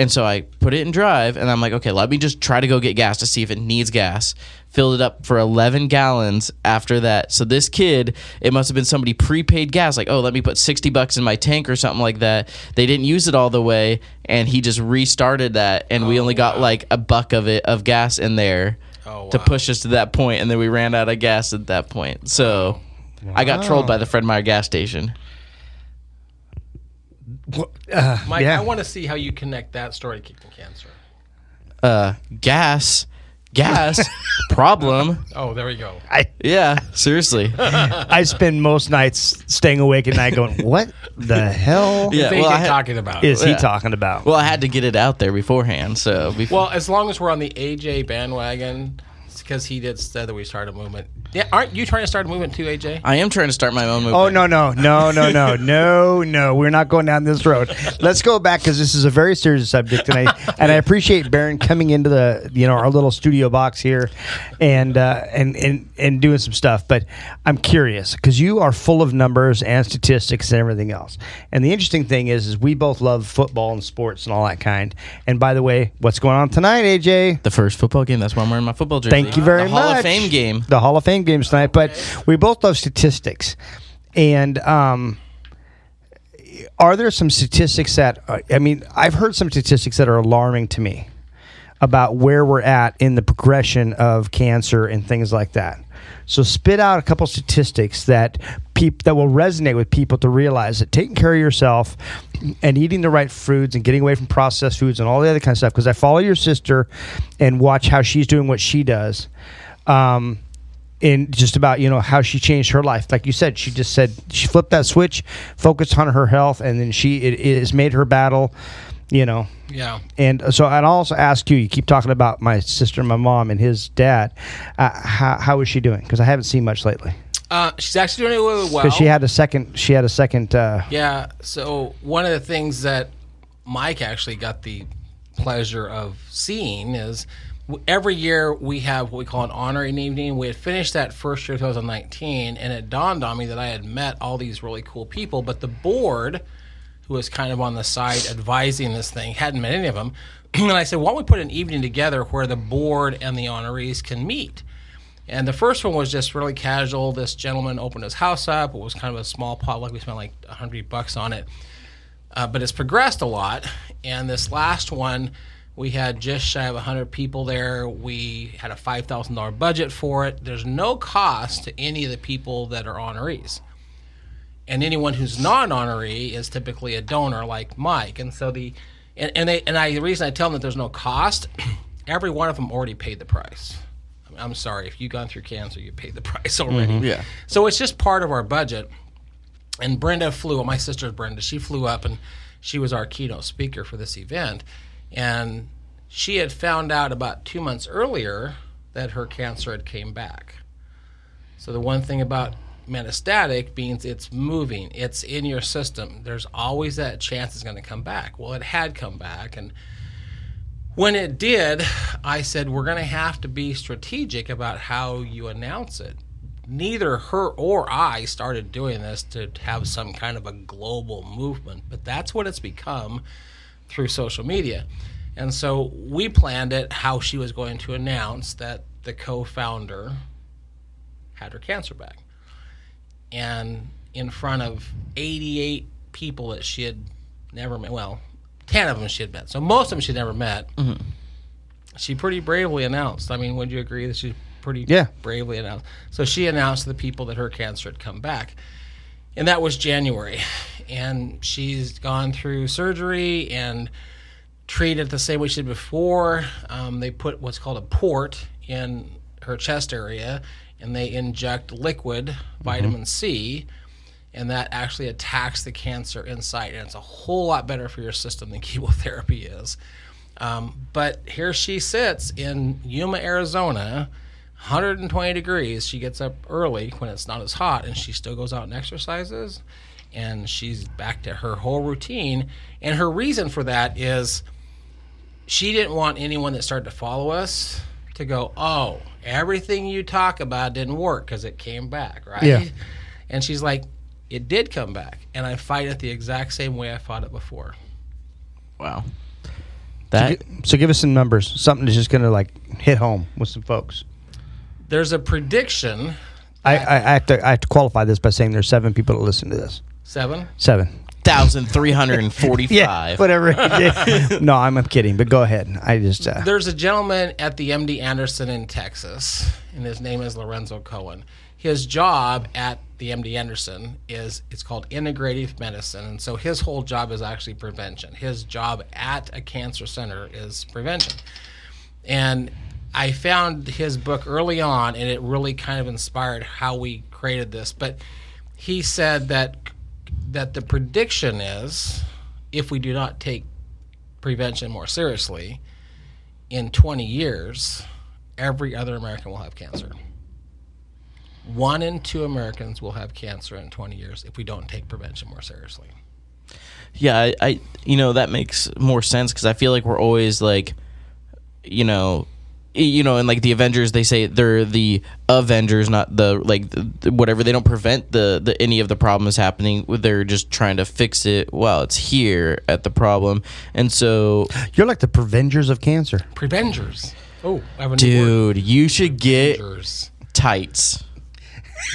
And so I put it in drive, and I'm like, okay, let me just try to go get gas to see if it needs gas. Filled it up for 11 gallons after that. So this kid, it must have been somebody prepaid gas, like, oh, let me put 60 bucks in my tank or something like that. They didn't use it all the way, and he just restarted that, and we oh, only got like a buck of it of gas in there Oh, to push us to that point, and then we ran out of gas at that point. So I got trolled by the Fred Meyer gas station. Uh, Mike, yeah. I want to see how you connect that story to Kickin Cancer. Uh, gas, gas, problem. Oh, there we go. I, Yeah, seriously. I spend most nights staying awake at night going, what the hell Yeah, What well, I had- talking about? is he talking about? Well, I had to get it out there beforehand. So before, Well, as long as we're on the AJ bandwagon, because he did said that we started a movement. Yeah, aren't you trying to start a movement too, AJ? I am trying to start my own movement. Oh no no no no no no no! We're not going down this road. Let's go back because this is a very serious subject, and I and I appreciate Baron coming into the you know our little studio box here, and uh, and and and doing some stuff. But I'm curious because you are full of numbers and statistics and everything else. And the interesting thing is, is we both love football and sports and all that kind. And by the way, what's going on tonight, AJ? The first football game. That's why I'm wearing my football jersey. Thank you very the much. Hall of Fame game. The Hall of Fame games tonight. But we both love statistics. And um, are there some statistics that, uh, I mean, I've heard some statistics that are alarming to me about where we're at in the progression of cancer and things like that. So spit out a couple statistics that peop- that will resonate with people to realize that taking care of yourself and eating the right foods and getting away from processed foods and all the other kind of stuff. Because I follow your sister and watch how she's doing what she does. Um, in just about you know how she changed her life like you said she just said she flipped that switch focused on her health and then she it, it has made her battle you know Yeah. and so I'd also ask you. You keep talking about my sister, my mom, and his dad. Uh, how how is she doing? Because I haven't seen much lately. Uh, she's actually doing really well. Because she had a second. She had a second. Uh, Yeah. So one of the things that Mike actually got the pleasure of seeing is every year we have what we call an honoring evening. We had finished that first year, 2019, and it dawned on me that I had met all these really cool people, but the board, who was kind of on the side advising this thing, hadn't met any of them. and I said, why don't we put an evening together where the board and the honorees can meet? And the first one was just really casual. This gentleman opened his house up. It was kind of a small potluck. We spent like hundred bucks on it, uh, but it's progressed a lot. And this last one, we had just shy of hundred people there. We had a five thousand dollar budget for it. There's no cost to any of the people that are honorees, and anyone who's not an honoree is typically a donor like Mike. And so the and, and they and I the reason I tell them that there's no cost, every one of them already paid the price. I mean, I'm sorry if you've gone through cancer, you paid the price already. Mm-hmm. Yeah. So it's just part of our budget. And Brenda flew. My sister's Brenda. She flew up and she was our keynote speaker for this event. And she had found out about two months earlier that her cancer had came back. So the one thing about metastatic means it's moving, it's in your system. There's always that chance it's going to come back. Well, it had come back, and when it did, I said we're going to have to be strategic about how you announce it. Neither her or I started doing this to have some kind of a global movement, but that's what it's become through social media. And so we planned it how she was going to announce that the co-founder had her cancer back. And in front of 88 people that she had never met, well, 10 of them she had met. So most of them she'd never met. Mm-hmm. She pretty bravely announced. I mean, would you agree that she pretty Yeah. bravely announced? So she announced to the people that her cancer had come back. And that was January. And she's gone through surgery and treated the same way she did before. Um, they put what's called a port in her chest area, and they inject liquid vitamin C, and that actually attacks the cancer inside, and it's a whole lot better for your system than chemotherapy is. Um, but here she sits in Yuma, Arizona, 120 degrees. She gets up early when it's not as hot, and she still goes out and exercises. And she's back to her whole routine. And her reason for that is she didn't want anyone that started to follow us to go, oh, everything you talk about didn't work because it came back, right? Yeah. And she's like, it did come back. And I fight it the exact same way I fought it before. Wow. That So give us some numbers, something that's just going to like hit home with some folks. There's a prediction I, I, I have to I have to qualify this by saying there's seven people that listen to this. seven. Seven. thousand three hundred and Yeah, whatever. no, I'm, I'm kidding, but go ahead. I just uh, There's a gentleman at the MD Anderson in Texas, and his name is Lorenzo Cohen. His job at the MD Anderson is it's called integrative medicine, and so his whole job is actually prevention. His job at a cancer center is prevention. And I found his book early on, and it really kind of inspired how we created this. But he said that that the prediction is, if we do not take prevention more seriously, in 20 years, every other American will have cancer. One in two Americans will have cancer in 20 years if we don't take prevention more seriously. Yeah, I, I you know that makes more sense because I feel like we're always like, you know, you know, in like the Avengers, they say they're the Avengers, not the like the, the- whatever. They don't prevent the, the any of the problems happening. They're just trying to fix it while it's here at the problem. And so, you're like the prevengers of cancer. Prevengers. Oh, I have a new word. dude, you should get Prevengers. tights.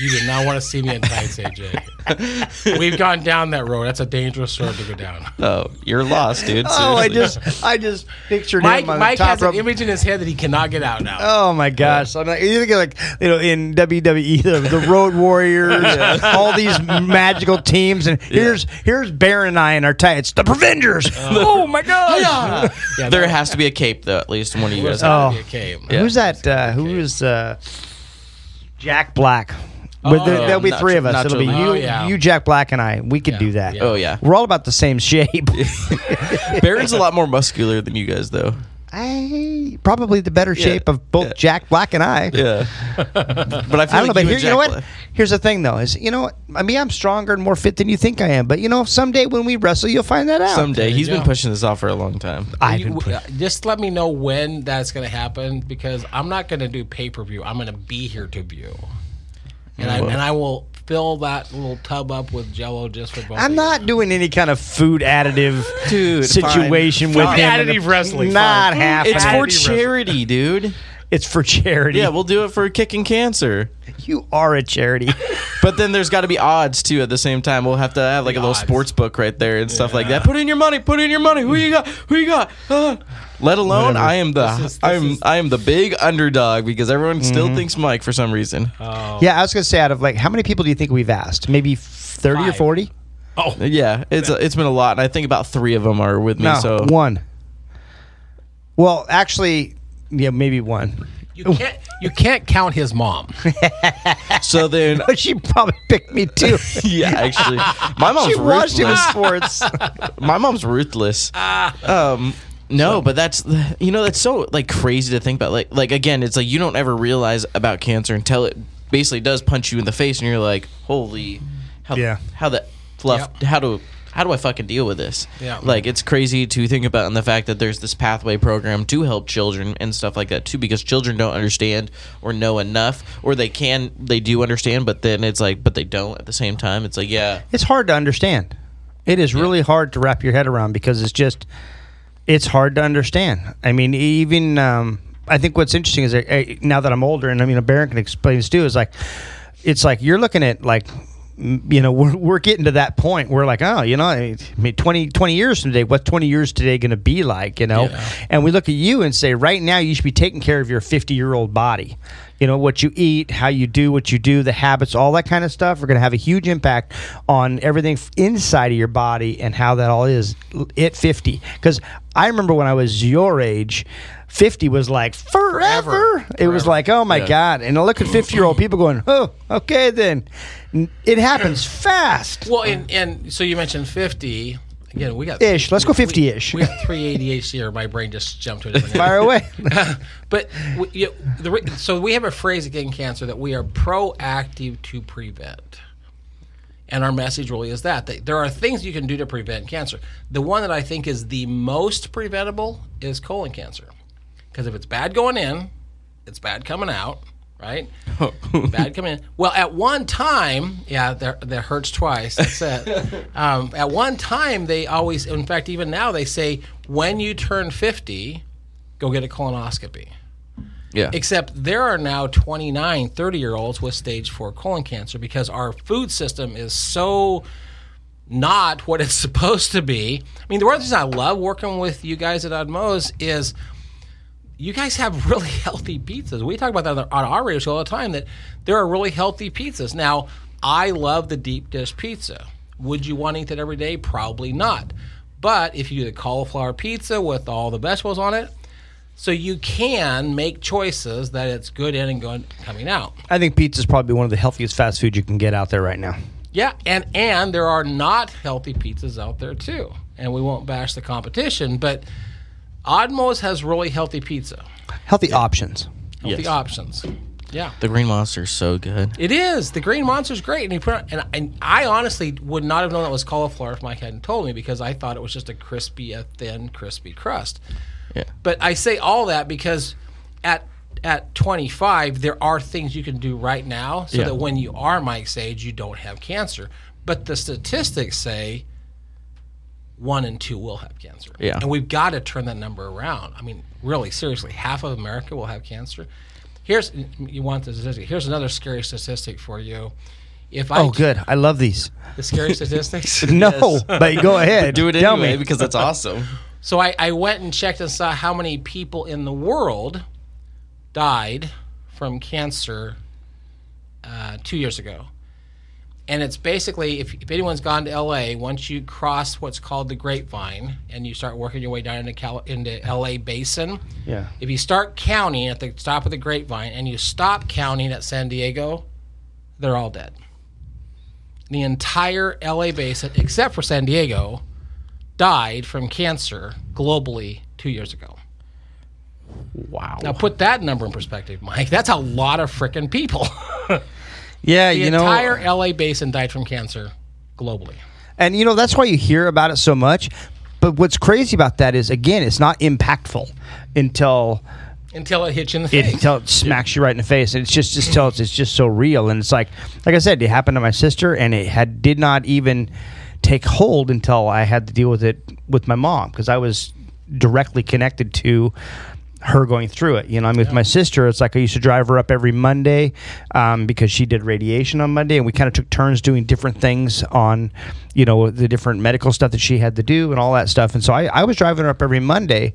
You did not want to see me in tights, AJ. We've gone down that road. That's a dangerous road to go down. Oh, you're lost, dude. Oh, I Seriously. just I just pictured Mike, him on Mike the top has an rope. image in his head that he cannot get out now. Oh my gosh! I'm like, you think of like you know in WWE the, the Road Warriors, all these magical teams, and here's here's Baron and I in our tights, the Prevengers. oh my gosh! Yeah, there has to be a cape though. At least one of you guys. There's be a cave. Yeah. Who's that? Uh, who is uh, Jack Black? But there, yeah, there'll be Nacho- three of us. Nacho It'll be you, Oh, yeah. you, Jack Black, and I. We could Yeah, do that. yeah. Oh yeah. We're all about the same shape. Baron's a lot more muscular than you guys though. I probably the better shape of both yeah. Jack Black and I. Yeah. but I feel I don't like know, you but and here, you know what? Black- Here's the thing, though: is you know what? I mean, I'm stronger and more fit than you think I am. But you know, someday when we wrestle, you'll find that out. Someday. He's you been pushing this off for a long time. I've been put- uh, just let me know when that's going to happen because I'm not going to do pay per view. I'm going to be here to view, and I and I will fill that little tub up with Jello just for both. I'm of not you. doing any kind of food additive Dude, situation fine. with Fine. him. Additive wrestling, Not fine. happening. It's for charity, dude. It's for charity. Yeah, we'll do it for Kickin Cancer. you are a charity. But then there's got to be odds too at the same time. We'll have to have like a little odds. sports book right there and stuff like that. Put in your money. Put in your money. Who you got? Who you got? Uh, let alone Whatever. I am the This is- this I'm is- I am the big underdog because everyone still thinks Mike for some reason. Oh. yeah, I was gonna say, out of like, how many people do you think we've asked? Maybe thirty or forty? Oh, Yeah, it's it's been a lot, and I think about three of them are with me. No, so one. Well, actually, yeah, maybe one. you can't you can't count his mom. so then she probably picked me too. yeah, actually, my mom's she watched him in ruthless. sports. my mom's ruthless. Um, no, but that's you know that's so like crazy to think about. Like like again, it's like you don't ever realize about cancer until it basically does punch you in the face, and you're like, holy, how Yeah. how the fluff Yep. how do how do I fucking deal with this? Yeah. Like it's crazy to think about and the fact that there's this pathway program to help children and stuff like that too because children don't understand or know enough or they can they do understand but then it's like but they don't at the same time. It's like yeah. it's hard to understand. It is really hard to wrap your head around because it's just it's hard to understand. I mean, even um, I think what's interesting is that, uh, now that I'm older, and I mean, a Baron can explain this too, is like it's like you're looking at like m- you know we're, we're getting to that point we're like oh you know I mean 20, 20 years from today what's 20 years today going to be like you know? Yeah. and we look at you and say right now you should be taking care of your 50 year old body. You know what you eat how you do what you do the habits all that kind of stuff are going to have a huge impact on everything inside of your body and how that all is at 50 because i remember when i was your age 50 was like forever, Forever. it was like oh my Yeah. god and i look at 50 year old people going oh okay then it happens fast Well, and, and so you mentioned 50. Again, we got Ish. Let's go 50-ish. We, we got three ADHD, or my brain just jumped to a different. fire away but we, you, the, so we have a phrase Getting Cancer that we are proactive to prevent. And our message really is that, that there are things you can do to prevent cancer. The one that I think is the most preventable is colon cancer. Because if it's bad going in, it's bad coming out, right? bad coming in. Well, at one time, yeah, that, that hurts twice. That's it. um, at one time, they always, in fact, even now, they say when you turn 50, go get a colonoscopy. Yeah. Except there are now 29, 30 year olds with stage four colon cancer because our food system is so not what it's supposed to be. I mean, the one things I love working with you guys at Odd Moe's is you guys have really healthy pizzas. We talk about that on our radio show all the time that there are really healthy pizzas. Now, I love the deep dish pizza. Would you want to eat that every day? Probably not. But if you do the cauliflower pizza with all the vegetables on it, so you can make choices that it's good in and going coming out. i think pizza is probably one of the healthiest fast food you can get out there right now Yeah, and and there are not healthy pizzas out there too. And we won't bash the competition, but Odd Moe's has really healthy pizza, healthy options healthy Yes. options. Yeah. The Green Monster's so good. It is. The Green Monster's great, and you put and, and I honestly would not have known it was cauliflower if Mike hadn't told me because I thought it was just a crispy, a thin, crispy crust. Yeah. But I say all that because at at 25, there are things you can do right now so Yeah. that when you are Mike's age, you don't have cancer. But the statistics say one and two will have cancer. Yeah. And we've got to turn that number around. I mean, really, seriously, half of America will have cancer. Here's you want the statistic. Here's another scary statistic for you. If I oh good i love these the scary statistics. no but go ahead Do it Tell anyway me. because it's awesome. So I, I went and checked and saw how many people in the world died from cancer uh, two years ago. And it's basically, if, if anyone's gone to LA, once you cross what's called the grapevine and you start working your way down into, Cal- into LA Basin, yeah if you start counting at the top of the grapevine and you stop counting at San Diego, they're all dead. The entire LA basin, except for San Diego, died from cancer globally two years ago. wow Now put that number in perspective, Mike. That's a lot of freaking people. yeah the you know entire LA basin died from cancer globally. And you know that's why you hear about it so much. But what's crazy about that is again, it's not impactful until Until it hits you in the it face. until it smacks you right in the face. And it's just just tells it's just so real. And it's like like I said, it happened to my sister, and it had did not even take hold until I had to deal with it with my mom because I was directly connected to her going through it. You know, I mean, with my sister, it's like I used to drive her up every Monday um, because she did radiation on Monday, and we kind of took turns doing different things on, you know, the different medical stuff that she had to do and all that stuff. And so I, I was driving her up every Monday.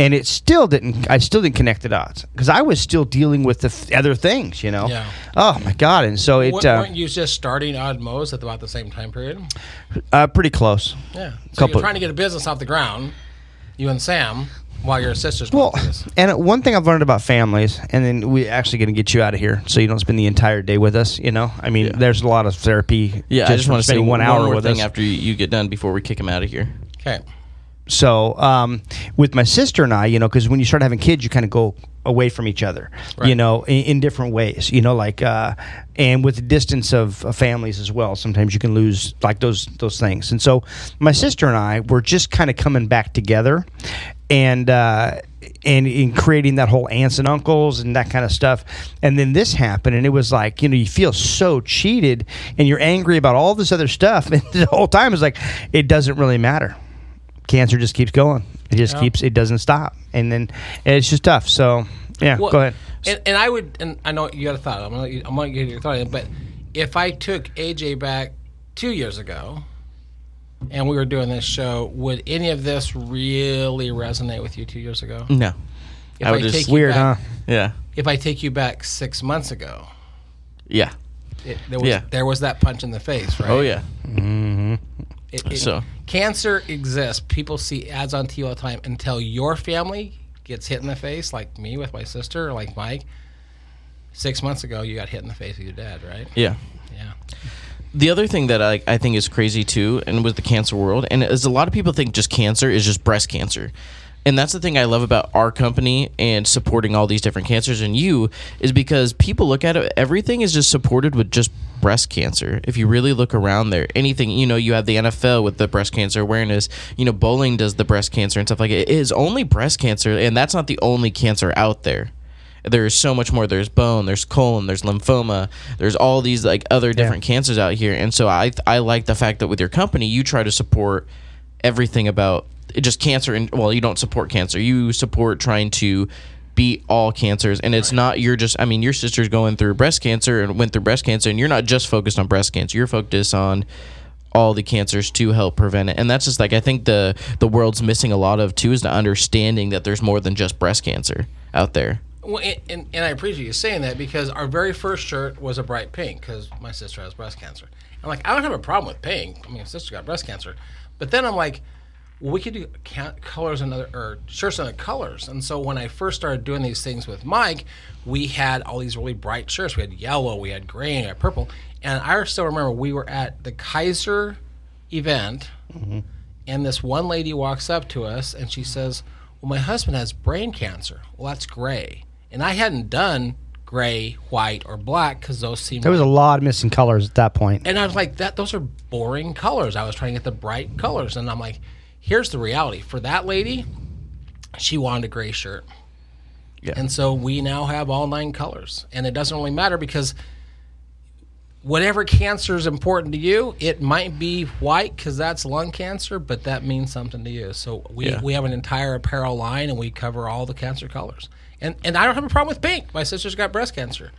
And it still didn't. I still didn't connect the dots because I was still dealing with the th- other things, you know. Yeah. Oh my god! And so it Wa- uh, weren't you just starting Odd Moe's at about the same time period? uh, pretty close. Yeah. So Couple- you're trying to get a business off the ground, you and Sam, while your sister's Well, this. and one thing I've learned about families, and then we actually going to get you out of here so you don't spend the entire day with us. You know, I mean, Yeah. there's a lot of therapy. Yeah, I just want to say spending one one hour more with thing us. after you, you get done before we kick him out of here. Okay. So, um, with my sister and I, you know, because when you start having kids, you kind of go away from each other, you know, in, in different ways, you know, like, uh, and with the distance of, of families as well, sometimes you can lose like those those things. And so, my sister and I were just kind of coming back together, and uh, and in creating that whole aunts and uncles and that kind of stuff. And then this happened, and it was like, you know, you feel so cheated, and you're angry about all this other stuff, and the whole time is like, it doesn't really matter cancer just keeps going It just Yeah. keeps. It doesn't stop, and then it's just tough. So yeah, Well, go ahead. And, and I would, and I know you got a thought. I'm gonna, I'm gonna get your thought in, but if I took AJ back two years ago, and we were doing this show, would any of this really resonate with you two years ago? No. If I would just- take you Weird, back- huh? Yeah. If I take you back six months ago, Yeah. it, there was Yeah. there was that punch in the face, right? Oh yeah. Mm-hmm. It- it- So- cancer exists. People see ads on TV all the time until your family gets hit in the face, like me with my sister, or like Mike. Six months ago, you got hit in the face with your dad, right? Yeah. Yeah. The other thing that I, I think is crazy too, and with the cancer world, and is a lot of people think just cancer is just breast cancer. And that's the thing I love about our company and supporting all these different cancers and you is because people look at it, everything is just supported with just breast cancer. If you really look around there, anything, you know, you have the NFL with the breast cancer awareness, you know, bowling does the breast cancer and stuff like it. It is only breast cancer, and that's not the only cancer out there there's so much more. There's bone there's colon there's lymphoma there's all these like other different cancers out here. And so i i like the fact that with your company you try to support everything about just cancer and well you don't support cancer. You support trying to beat all cancers. And it's not you're just i mean your sister's going through breast cancer and went through breast cancer and you're not just focused on breast cancer. You're focused on all the cancers to help prevent it. And that's just like i think the the world's missing a lot of too is the understanding that there's more than just breast cancer out there Well, and, and, and I appreciate you saying that because our very first shirt was a bright pink because my sister has breast cancer. I'm like, I don't have a problem with pink. I mean, my sister got breast cancer. But then I'm like, well, we could do colors and other or shirts and other colors. And so when I first started doing these things with Mike, we had all these really bright shirts. We had yellow, we had gray, and we had purple. And I still remember we were at the Keizer event, mm-hmm. and this one lady walks up to us and she says, Well, my husband has brain cancer. Well, that's gray. And I hadn't done gray, white, or black because those seemed. There was a lot of missing colors at that point. and I was like, that those are boring colors. I was trying to get the bright colors. And I'm like, here's the reality. For that lady, she wanted a gray shirt. Yeah. And so we now have all nine colors. And it doesn't really matter because whatever cancer is important to you, it might be white because that's lung cancer, but that means something to you. So we, Yeah. we have an entire apparel line and we cover all the cancer colors. And and I don't have a problem with pink. My sister's got breast cancer.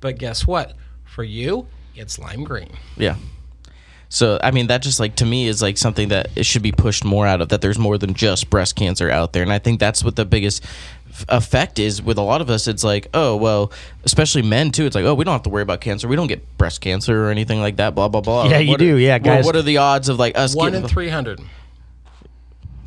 But guess what? For you, it's lime green. Yeah. So I mean that just like to me is like something that it should be pushed more out of that there's more than just breast cancer out there and I think that's what the biggest effect is with a lot of us it's like oh well especially men too it's like oh we don't have to worry about cancer we don't get breast cancer or anything like that blah blah blah Yeah, you What do. are- Yeah, well, guys. what are the odds of like us One getting in 300.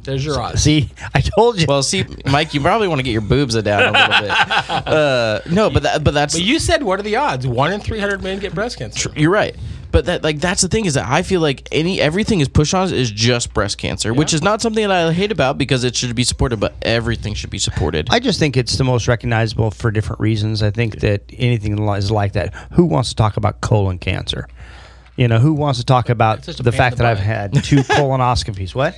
There's your odds. See, I told you. well see Mike you probably want to get your boobs down a little bit uh, no but that, but that's But you said, what are the odds? One in 300 men get breast cancer. You're right. But that like that's the thing is that I feel like any everything is pushed on is just breast cancer, which is not something that I hate about because it should be supported, but everything should be supported. I just think it's the most recognizable for different reasons. I think that anything is like that. Who wants to talk about colon cancer? You know, who wants to talk about the fact the that I've had two colonoscopies? What?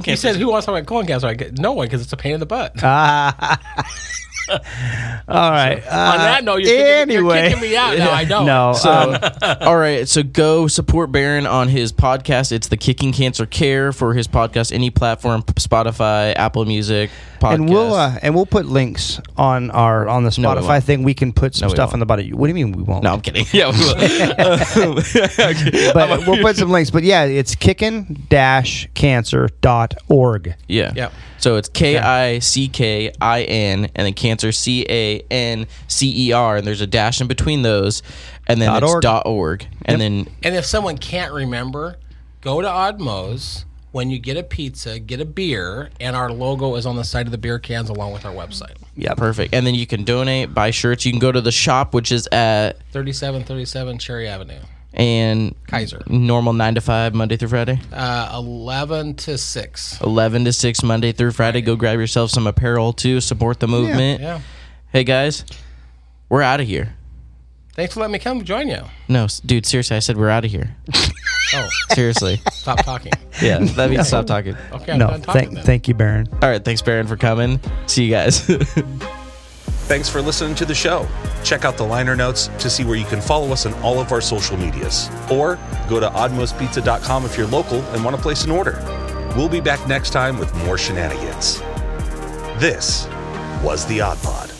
You cancer. said, who wants to talk about colon cancer? I get, no one, because it's a pain in the butt. All right. uh, On that note, you're, kicking, you're kicking me out now. I know. No. So, um, all right. So go support Baron on his podcast. It's the Kicking Cancer Care for his podcast. Any platform, Spotify, Apple Music, podcast. and we'll uh, and we'll put links on our on the No, we Spotify won't. thing. We can put some No, stuff on the bottom. What do you mean we won't? no, I'm kidding. Yeah, we will. Okay. but we'll put some links. But yeah, it's kickin-cancer.org. Yeah. Yep. So it's K I C K I N and then cancer C A N C E R and there's a dash in between those and then Dot it's org. dot org and then And if someone can't remember, go to Odd Moe's. When you get a pizza, get a beer, and our logo is on the side of the beer cans along with our website. Yeah, perfect. And then you can donate, buy shirts. You can go to the shop which is at 3737 Cherry Avenue. And Keizer. normal 9 to 5 Monday through Friday. Uh, 11 to 6. 11 to 6 Monday through Friday. Go grab yourself some apparel too, support the movement. Yeah. Hey guys, we're out of here. Thanks for letting me come join you. No, s- dude, seriously, I said we're out of here. Oh, Seriously. stop talking. yeah, that means stop talking. Okay, I'm no, done talking thank, then. thank you, Baron. All right, thanks Baron for coming. See you guys. Thanks for listening to the show. Check out the liner notes to see where you can follow us on all of our social medias. Or go to oddmostpizza.com if you're local and want to place an order. We'll be back next time with more shenanigans. This was the Odd Pod.